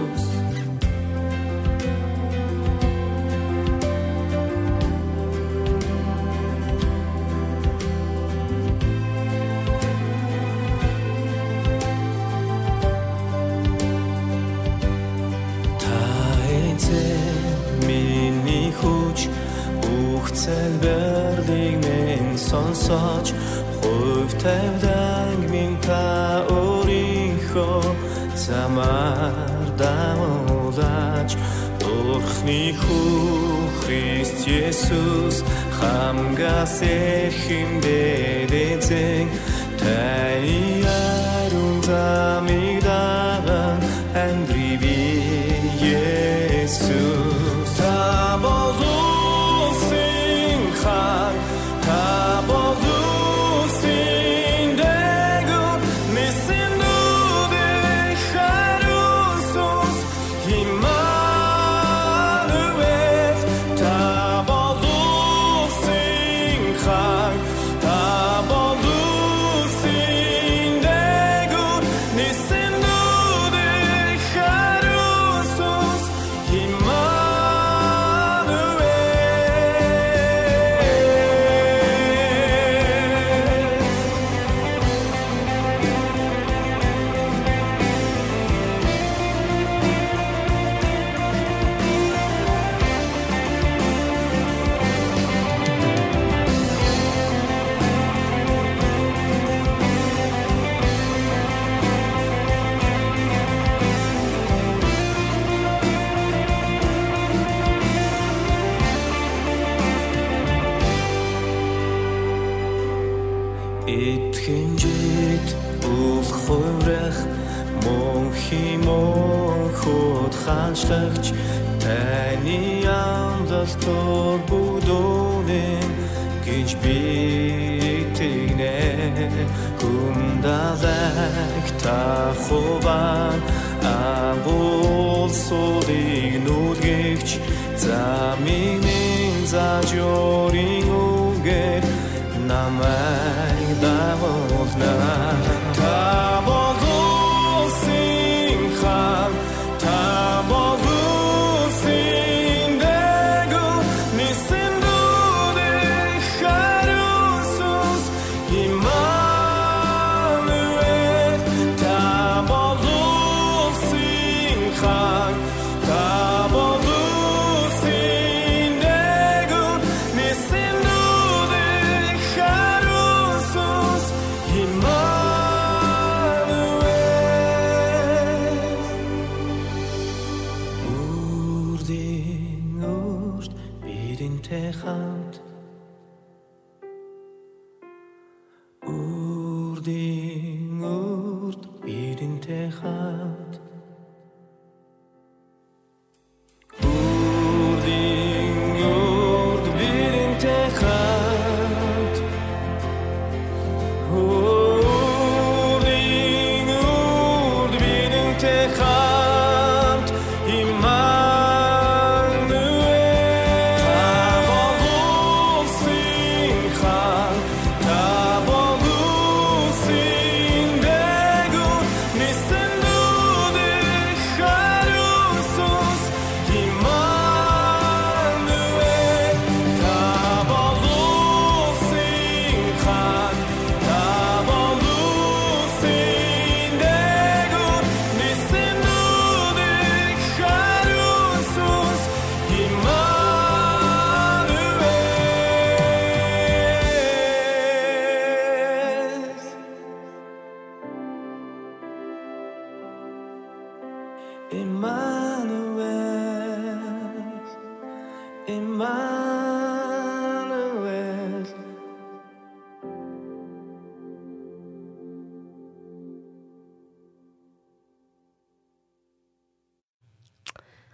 хамгаас эрхэмдээд эзэн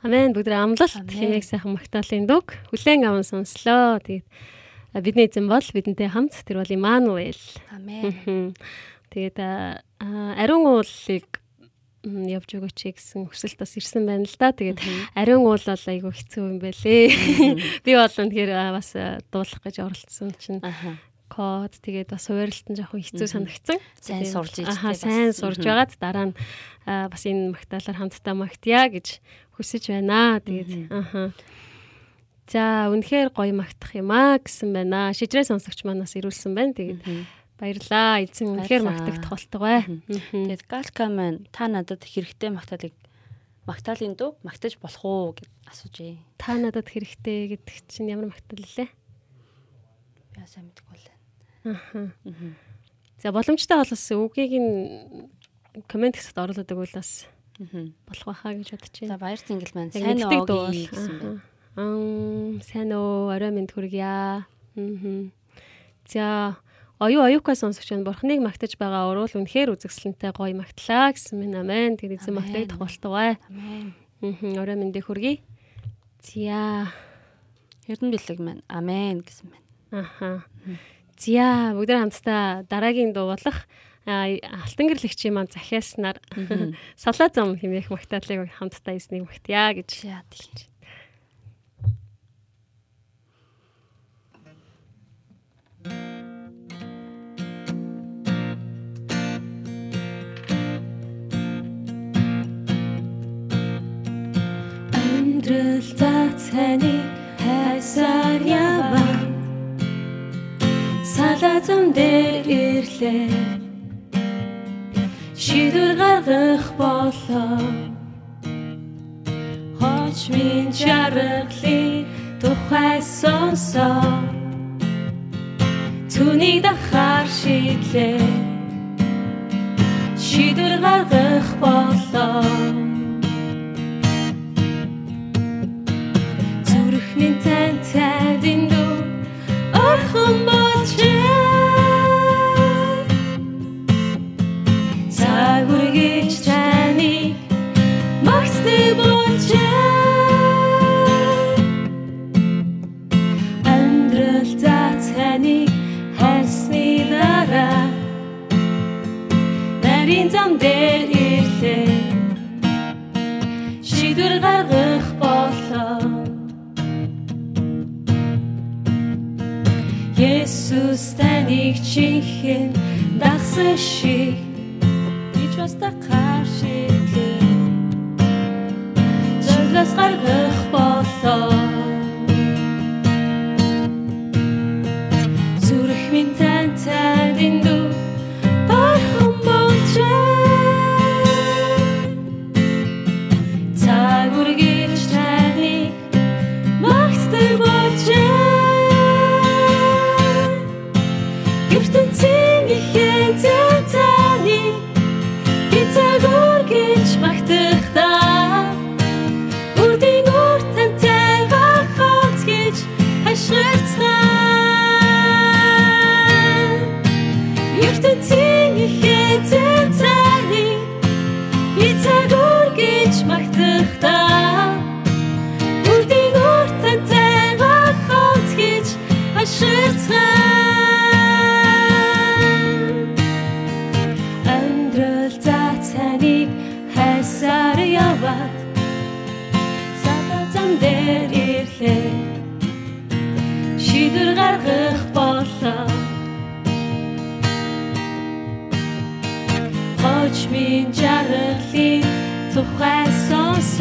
Амен бүгд амлалт хэмээх сайхан магтаалын дуг хүлээн аван сонслоо. Тэгээд бидний эзэн бол бидэнтэй хамт тэр бол Имануэль. Амен. Тэгээд ариун уулыг явж өгөөч гэсэн хүсэлт бас ирсэн байна л да. Тэгээд ариун уул бол айгүй хэцүү юм байлээ. Би бол үнэхээр бас дуулах гэж оролцсон чинь код тэгээд бас хуваарлалт нь жоохон хэцүү санагдсан. Сайн сурж иж Аха тэ бас. сайн сурж байгаад дараа нь бас энэ магтаалаар хамтдаа магтъя гэж хүсэж байна. Тэгээд аха. За үнэхээр гоё магтах юм аа гэсэн байна. Шижрээ сонсогч манаас ирүүлсэн байна. Тэгээд баярлаа. Эзэн үнэхээр магтах тухалтай бай. Тэгээд галка маань та надад хэрэгтэй магтаалыг магтаалын дуу магтаж болох уу гэд асуужээ. Та надад хэрэгтэй гэдэг чинь ямар магтаал лээ? Би сайн мэдэхгүй л байна. Мгм. За боломжтой бол бас үгийг нь комент хэсэгт оруулаад өгвөл бас. Болох байхаа гэж бодож За байна. баяр зингэл маань сайн уу гэсэн байна. Аа сайн уу орой минь хүргье. За оюу оюука сонсогч нь бурхныг магтаж байгаа уруул үнэхээр үзэгсэлэнтэй гоё магтлаа гэсэн мэн амен. Тэгээд эзэн магтах тухалтай. Амен. Орой минь хүргье. За Эрдэн бэлэг маань амен гэсэн байна. Аха. Зя бүгд хамтдаа дараагийн дуу болох алтан гэрлэгчийн маань захиаснаар салаа зам хэмээх магтаалыг хамтдаа эснийг магтъя гэж. Тийм. Амьдрал цацханы хайсаар яваа. Салазам дээр ирлээ Шийдвэр гаргах болоо. Хоч минь чаргалын тухай сонсоо. Түүнийг дахаар шийдлээ Шийдвэр гаргах болоо. Зүрхний тань тайдын нарийн зам дээр ирлээ. Шийдвэр гаргах болоо. Есүс таныг чихэн дагсан шиг. Би ч бас та каршиглээ Зөвлөс гаргах болоо.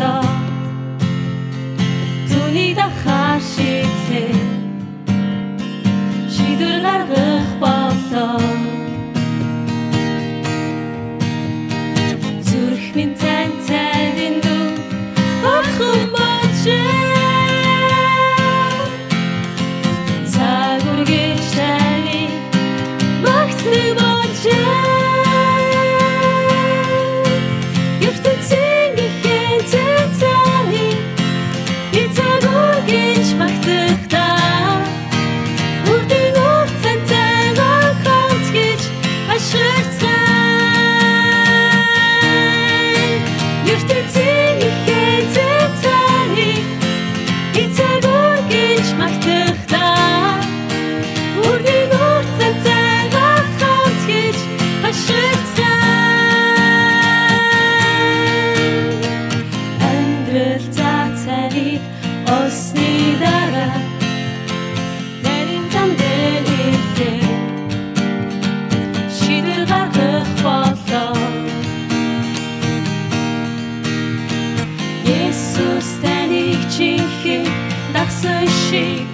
song. Herzen schick.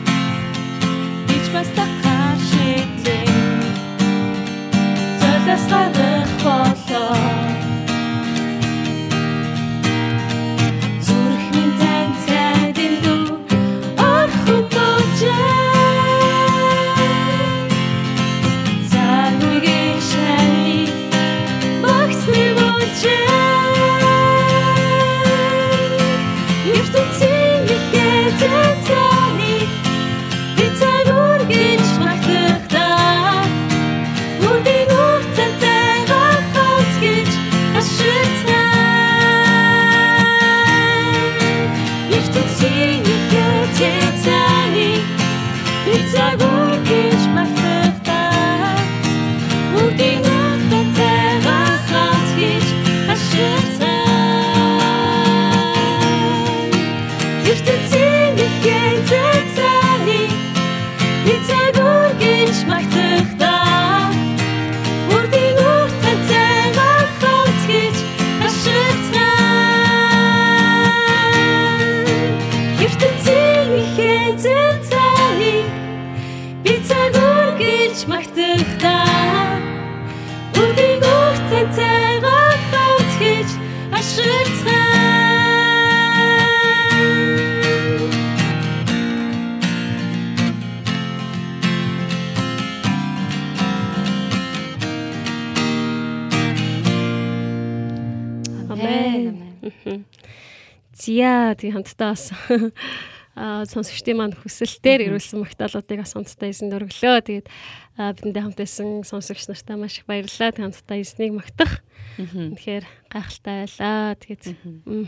тий хамтдаа бас а сонсогчдын маань хүсэлтээр ирүүлсэн магтаалуудыг бас хамтдаа эзэнд өргөлөө. Тэгээд бидэнтэй хамт байсан сонсогч нартаа маш их баярлалаа. Тэг хамтдаа эзнийг магтах. Тэгэхээр гайхалтай байлаа. Тэгээд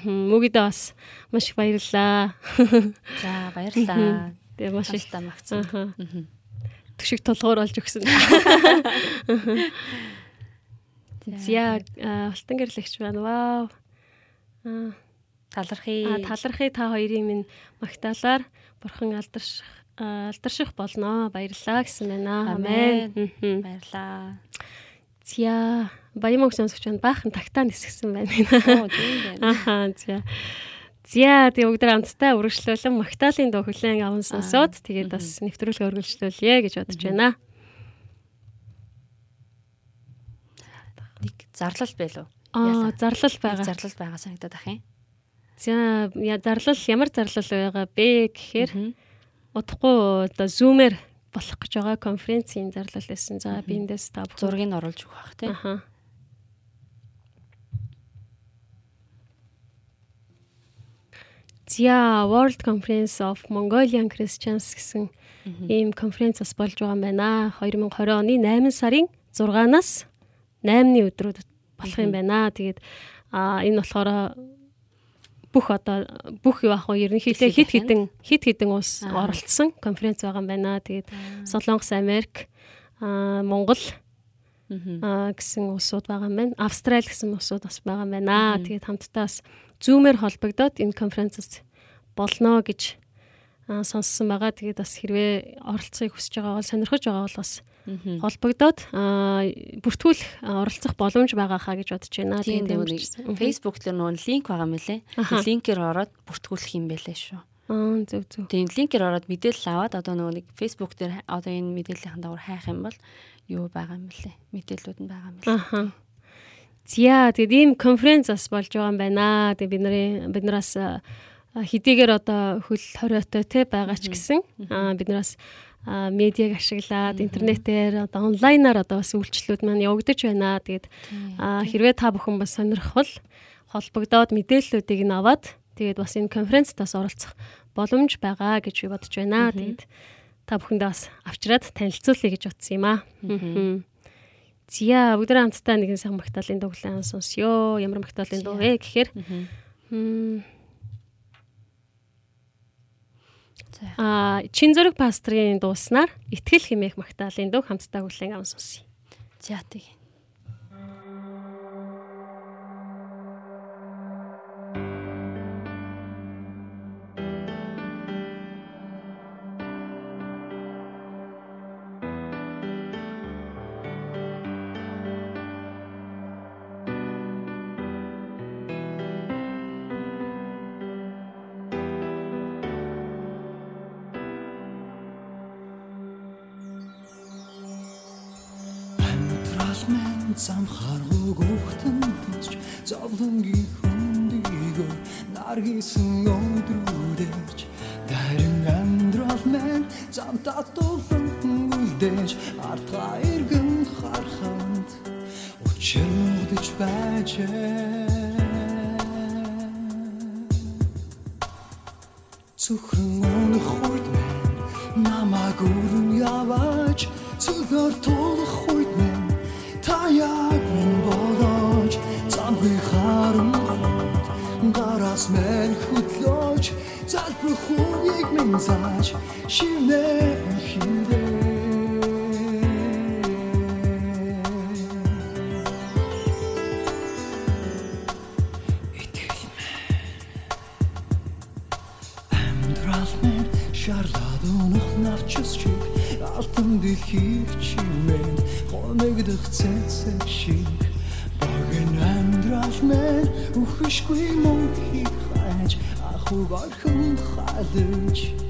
мөгөдөө бас маш их баярлалаа. За баярлалаа. Тэгээ маш их магцсан. Төшиг толгоор олж өгсөн. Зя алтан гэрлэгч байна. Вау. Аа талархъя. А талархъя та хоёрын минь магтаалаар бурхан алдарших алдарших болноо. Баярлалаа гэсэн байна. Амен. Баярлалаа. Зя баямог сонсогч байна. Баахан тагтаа нисгсэн байна. Аха зя. Зя тэг бүгд хамтдаа үргэлжлүүлэн магтаалын дуу хүлэн аван сонсоод тэгээд бас нэвтрүүлгээ үргэлжлүүлье гэж бодож байна. Нэг зарлал байлуу. Аа зарлал байгаа. Зарлал байгаа санагдаад ах юм. За я зарлал ямар зарлал байгаа бэ гэхээр удахгүй одоо зумэр болох гэж байгаа конференцийн зарлал байсан. За би эндээс та зургийг нь оруулж өгөх бах тийм. Аха. За World Conference of Mongolian Christians гэсэн ийм конференц бас болж байгаа юм байна. 2020 оны 8 сарын 6-наас 8-ны өдрүүд болох юм байна. Тэгээд а энэ болохоор бүх одоо бүх юу ах вэ ерөнхийдөө хит хитэн хит хитэн ус Аа. оролцсон конференц байгаа юм байна. Тэгээд Солонгос, Америк, Монгол аа гэсэн улсууд байгаа юм байна. Австрали гэсэн улсууд бас байгаа юм байна. Тэгээд хамтдаа бас зүүмээр холбогдоод энэ конференцэд болно гэж аа, сонссон байгаа. Тэгээд бас хэрвээ оролцохыг хүсэж байгаа бол сонирхож байгаа бол бас. Холбогдоод аа, бүртгүүлэх аа, оролцох боломж байгаа хаа гэж бодож байна. Тийм. Мгм. Facebook дээр нөгөө линк байгаа мөлий. Линкээр ороод бүртгүүлэх юм байлээ шүү. Аа зөв зөв. Тийм линкээр ороод мэдээлэл аваад одоо нөгөө нэг Facebook дээр одоо энэ мэдээллийн дагавар хайх юм бол юу байгаа юм бэлээ. Мэдээллүүд нь байгаа юм бэлээ. Аха. Зя тэгээд ийм конференц бас болж байгаа юм байна. Тэгээд бид нарын бид нараас хэдийгээр одоо хөл хориотой те байгаа ч гэсэн а, бид нараас медиаг ашиглаад интернетээр одоо онлайнаар одоо бас үйлчлүүд маань явагдаж байна. Тэгээд хэрвээ та бүхэн бас сонирхвол холбогдоод мэдээллүүдийг нь аваад тэгээд бас энэ конференцтаас оролцох боломж байгаа гэж би бодож байна. Тэгээд та бүхэндээ бас авчираад танилцуулъя гэж утсан юм аа. Зя бүгд хамтдаа нэгэн сайн магтаалын дуу хүлээн сонсё. Ямар магтаалын дуу вэ гэхээр м, За. а чин зүрэг пастрын дууснаар итгэл химээх магтаалын дуу хамтдаа хүлээн сонсъё. За тийм. Наргисан өдрүүдэж дарин амьдрал минь зам татуулан үлдээж артга иргэн харханд учирдэж байжээ. Зөвхөн өнөх үед минь намайг өрн яваач зөвхөн тулах үед минь та яг минь болооч замгүй харамхад гараас минь хөтлөөч залбир хүүгийг минь зааж шивнээ хиндээ ахуг орхон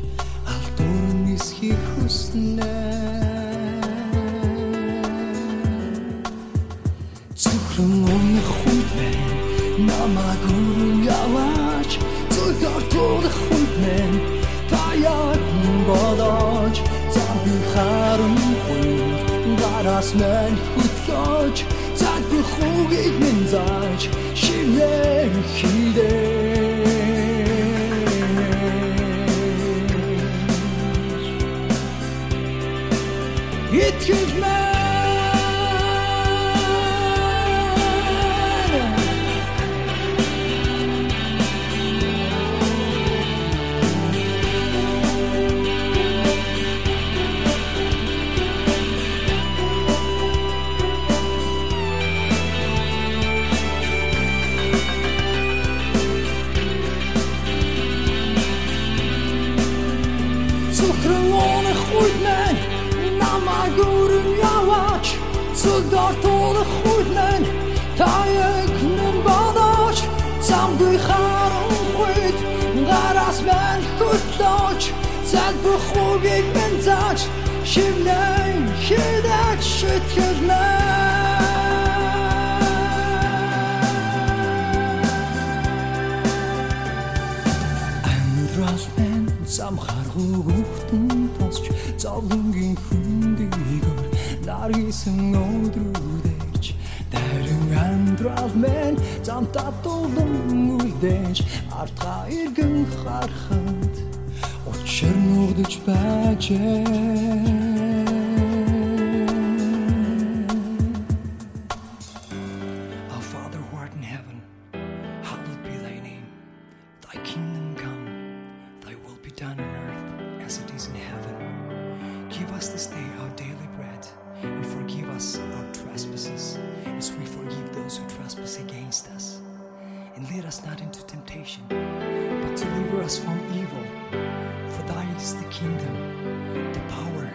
into temptation, but deliver us from evil. For thine is the kingdom, the power,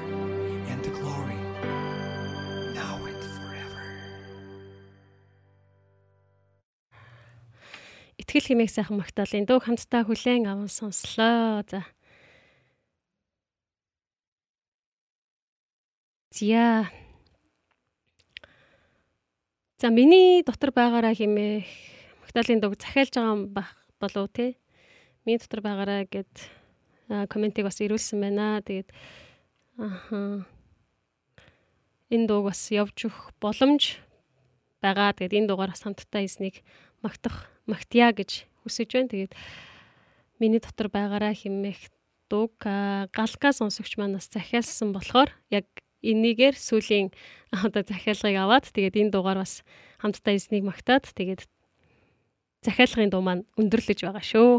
and the glory, now and forever. Итгэл хэмээх сайхан магтаалын дуу хамтдаа хүлээн аван сонслоо. За. Зя. За миний дотор байгаараа хэмээх магтаалын дууг захиалж байгаа байх болов те. Миний дотор байгаараа гэд комментиг бас ирүүлсэн байна. Тэгээд ааха. Энэ дууг бас явж өгөх боломж байгаа. Тэгээд энэ дуугаар бас хамтдаа эснийг магтах магтъя гэж хүсэж байна. Тэгээд миний дотор байгаараа хэмээх дууг галка сонсогч манаас захиалсан болохоор яг энийгээр сүлийн одоо захиалгыг аваад тэгээд энэ дуугаар бас хамтдаа эснийг магтаад тэгээд захиалгын дуу маань өндөрлөж байгаа шүү.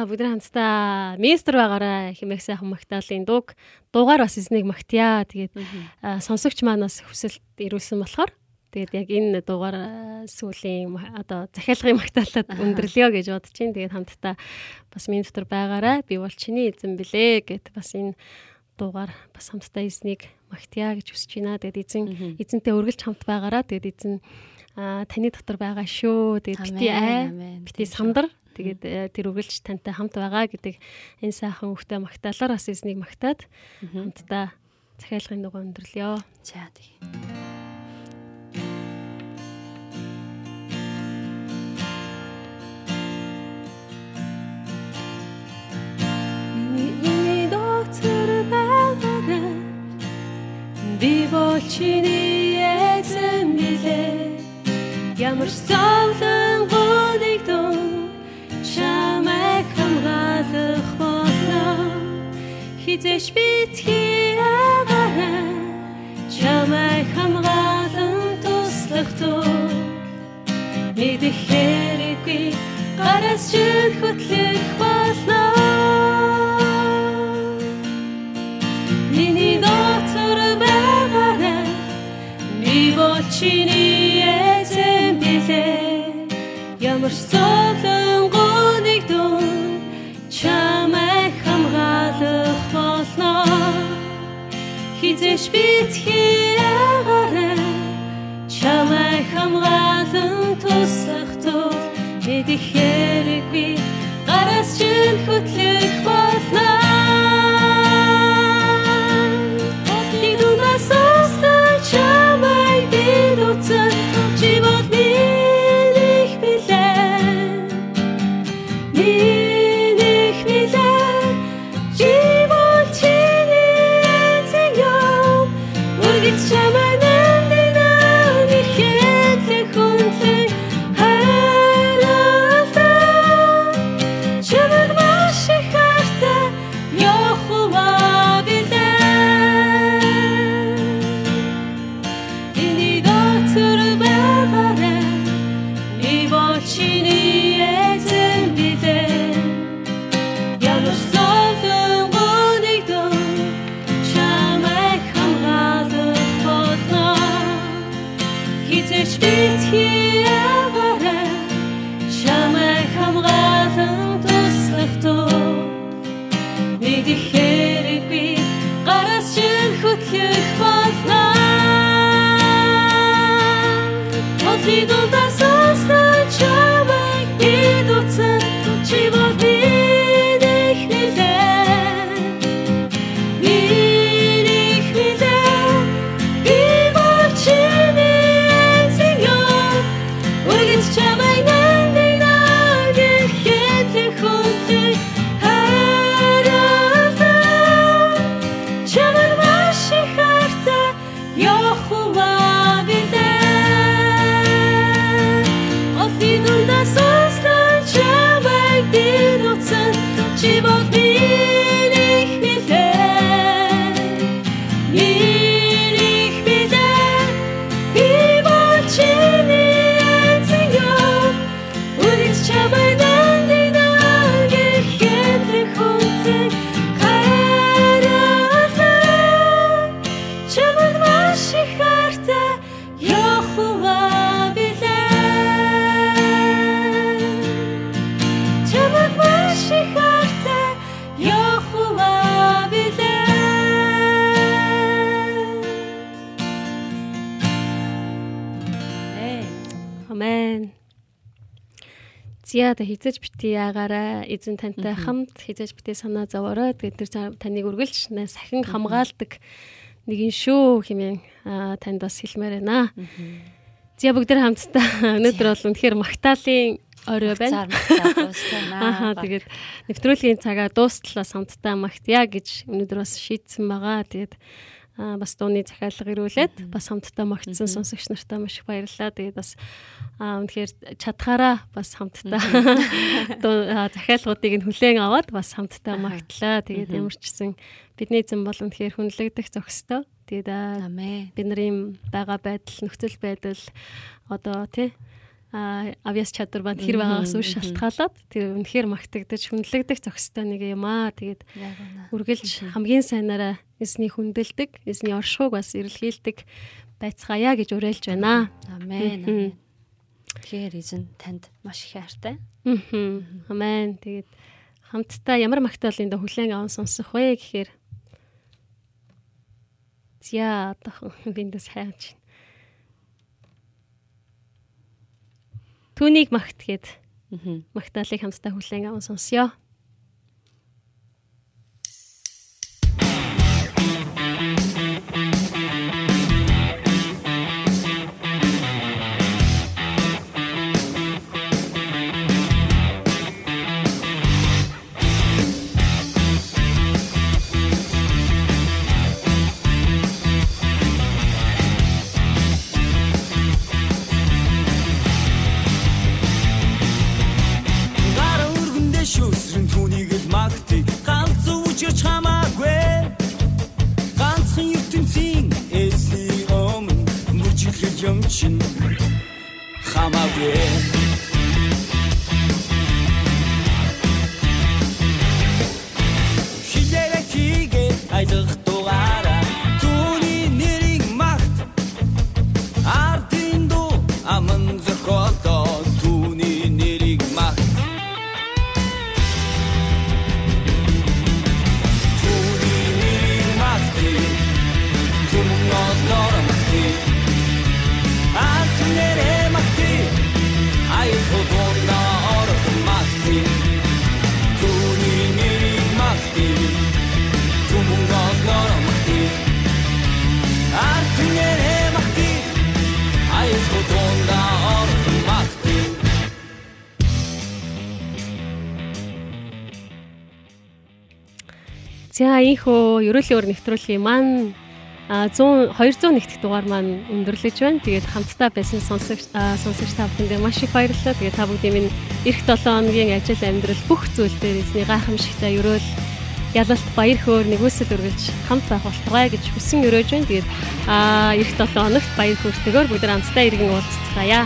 Зя бүгд хамтдаа мистер байгаараа хэмээх сайхан магтаалын дууг дуугаар бас эзнийг магтъя. Тэгээд сонсогч маань бас хүсэлт ирүүлсэн болохоор тэгээд яг энэ дуугаар аа, сүүлийн одоо захиалгын магтаалаад өндөрлөё гэж бодож чинь. Тэгээд хамтдаа бас минь дотор байгаараа би бол чиний эзэн блэ гэд бас энэ дуугаар бас хамтдаа эзнийг магтъя гэж хүсэж байна. Тэгээд эзэн эзэнтэй үргэлж хамт байгаараа тэгээд эзэн таны дотор байгаа шүү. Тэгээд бити ай бити сандар тэгээд э, тэр үргэлж тантай хамт байгаа гэдэг энэ сайхан үгтэй магтаалаар бас эзнийг магтаад хамтдаа захиалгын дугаа өндөрлөё. За тэгээ. Би бол чиний эзэн билээ ямар ч зовлон гоныг дуу хамгаалах болно хизээш битгий агаарай чамайг хамгаалан туслах тул. Мэдэх хэрэггүй гараас чид хөтлөх болно. Миний дотор байгаарай би бол чиний эзэн билээ. Ямар ч зовлон хизээш битгий агаарай чамайг хамгаалан туслах тул мэдэх хэрэггүй гараас чинь хөтлөх болно Зя та хизэж бити ягаараа эзэн тантай хамт хизэж бити санаа зовоорой. Тэгээд тэр таныг үргэлж сахин хамгаалдаг нэгэн шүү хэмээн аа, танд бас хэлмээр байна. Зя бүгд тэр хамтдаа өнөөдөр бол үнэхээр магтаалын орой байна. Ахаа тэгээд нэвтрүүлгийн цагаа дуустал бас хамтдаа магтъя гэж өнөөдөр бас шийдсэн байгаа. Тэгээд аа, бас дууны захиалга ирүүлээд бас хамтдаа магтсан сонсогч нартай маш их баярлалаа. Тэгээд бас аа, үнэхээр чадхаараа бас хамтдаа захиалгуудыг нь хүлээн аваад бас хамтдаа магтлаа. Тэгээд ямар ч гэсэн бидний эзэн бол үнэхээр хүнлэгдэх зохистой. Тэгээд бид нарын байгаа байдал нөхцөл байдал одоо тий а авьяас чадвар банд хэр байгаагаас үл шалтгаалаад тэр үнэхээр магтагдаж хүнлэгдэх зохистой нэг юм аа. Тэгээд үргэлж хамгийн сайнаараа эзний хүндэлдэг, эзний оршихуйг бас эрэлхийлдэг байцгаая гэж уриалж байна. Амен. Тэгэхээр эзэн танд маш их хайртай. Амен. Тэгээд хамтдаа ямар магтаалын дэ хүлээн аван сонсох вэ гэхээр Зя одоохон биндээс хайж Түүнийг магт гээд магтаалыг хамтдаа хүлээн аван сонсё. kitchen. Come again. За ийхөө ерөөлийн өр нэвтрүүлгийн маань 100 201 дэх дугаар маань өндөрлөж байна. Тэгээд хамтдаа байсан сонсогч сонсогч та бүхэндээ маш их баярлалаа. Тэгээд та бүдийн минь эх 7 хоногийн ажил амьдрал бүх зүйл дээр эзний гайхамшигтай ерөөл ялалт баяр хөөр нэгүсэл үргэлж хамт байх болтугай гэж хүсэн өрөөж байна. Тэгээд эх 7 хоногт баяр хөөртэйгээр бүгд хамтдаа иргэн уулзцгаая.